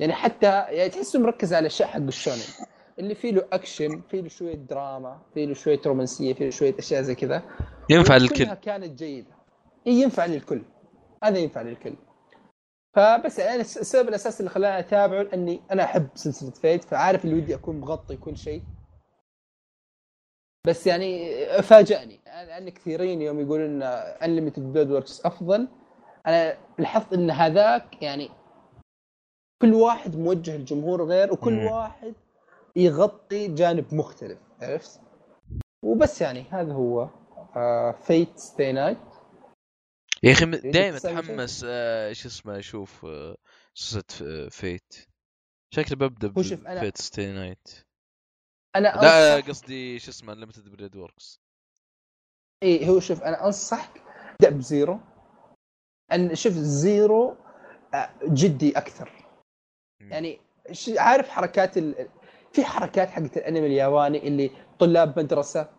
يعني حتى يعني تحسه مركز على الاشياء حق ال shonen اللي فيه له اكشن فيه له شوية دراما فيه له شوية رومانسية فيه له شوية أشياء زي كذا. ينفع للكل. كانت جيدة. إي ينفع للكل. هذا ينفع للكل. فبس يعني الس- السبب الاساسي اللي خلاني أتابعه إني أنا أحب سلسلة Fate فعارف اللي ودي أكون مغطي كل شيء. بس يعني فاجأني لأن كثيرين يوم يقولون Unlimited Blade Works أفضل أنا لاحظت إن هذاك يعني كل واحد موجه لجمهور غير وكل مم. واحد يغطي جانب مختلف عرفت؟ وبس يعني هذا هو آه، فيت ستي نايت يا أخي دائما؟ أتحمس آه، شو اسمه أشوف آه، سلسله ف- Fate شكلي ببدأ هو شوف، أنا- Fate Stay Night أنا لا أنصح... قصدي شو اسمه Unlimited Blade Works اي هو شوف أنا أنصحك ابدا ب Zero. أن شوف Zero آه، جدي أكثر. يعني عارف حركات ال... في حركات حقت الأنمي الياباني اللي طلاب مدرسة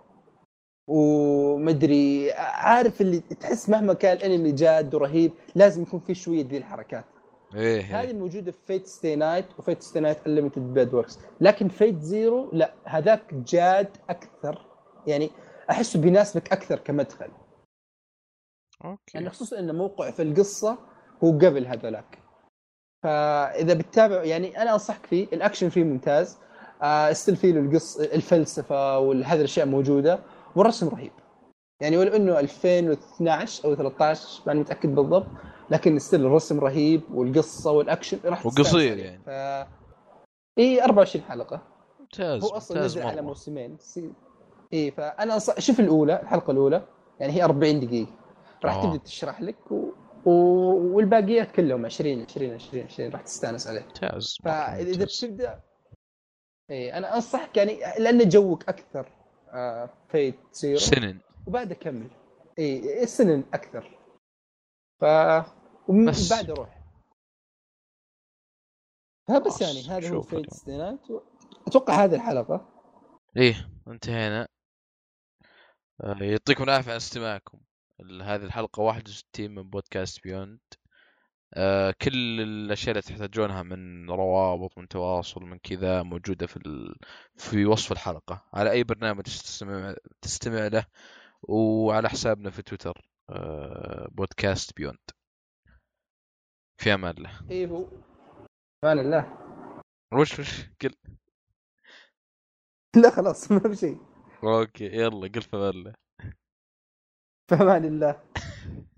ومدري عارف اللي تحس مهما كان الأنمي جاد ورهيب لازم يكون في شوية ذي الحركات. إيه. هذه. موجودة في Fate Stay Night و Fate Stay Night Unlimited Blade Works لكن Fate Zero لا هذاك جاد أكثر. يعني أحسه بيناسبك أكثر كمدخل. يعني okay خصوصا ان موقع في القصة هو قبل هذولاك. فإذا بتتابع يعني أنا أنصحك فيه. الأكشن فيه ممتاز. آه still فيه القص الفلسفة وهذه الأشياء موجودة. والرسم رهيب. يعني ولو إنه 2012 أو 13 ماني متأكد بالضبط. لكن still الرسم رهيب والقصة والأكشن راح وقصير. يعني. ف إي 24 حلقة ممتاز هو أصلا نزل على. موسمين سي... إي فأنا أنصح... شوف الأولى الحلقة الأولى يعني هي 40 دقيقة راح آه. تبدأ تشرح لك و... و... والباقيات كلهم 20 20 20 20 راح تستانس عليه ممتاز فاذا. بتبدا إي أنا أنصحك يعني لأن جوك أكثر آه Fate Zero seinen وبعدها كمل إي ال seinen أكثر ف ومن بس. بعد روح. فبس يعني هذا هو Fate. Stay Night أتوقع هذه الحلقة. إيه انتهينا. آه، يعطيكم العافية على استماعكم. هذه الحلقة 61 من بودكاست Beyond آه، كل الأشياء اللي تحتاجونها من روابط من تواصل من كذا موجودة في ال... في وصف الحلقة. على أي برنامج تستمع تستمع له وعلى حسابنا في تويتر. بودكاست Beyond. في أمان الله. اي هو؟ أمان الله. وش وش؟ قل. لا خلاص ما في شيء. okay يلا قل في أمان الله. في أمان الله. *laughs*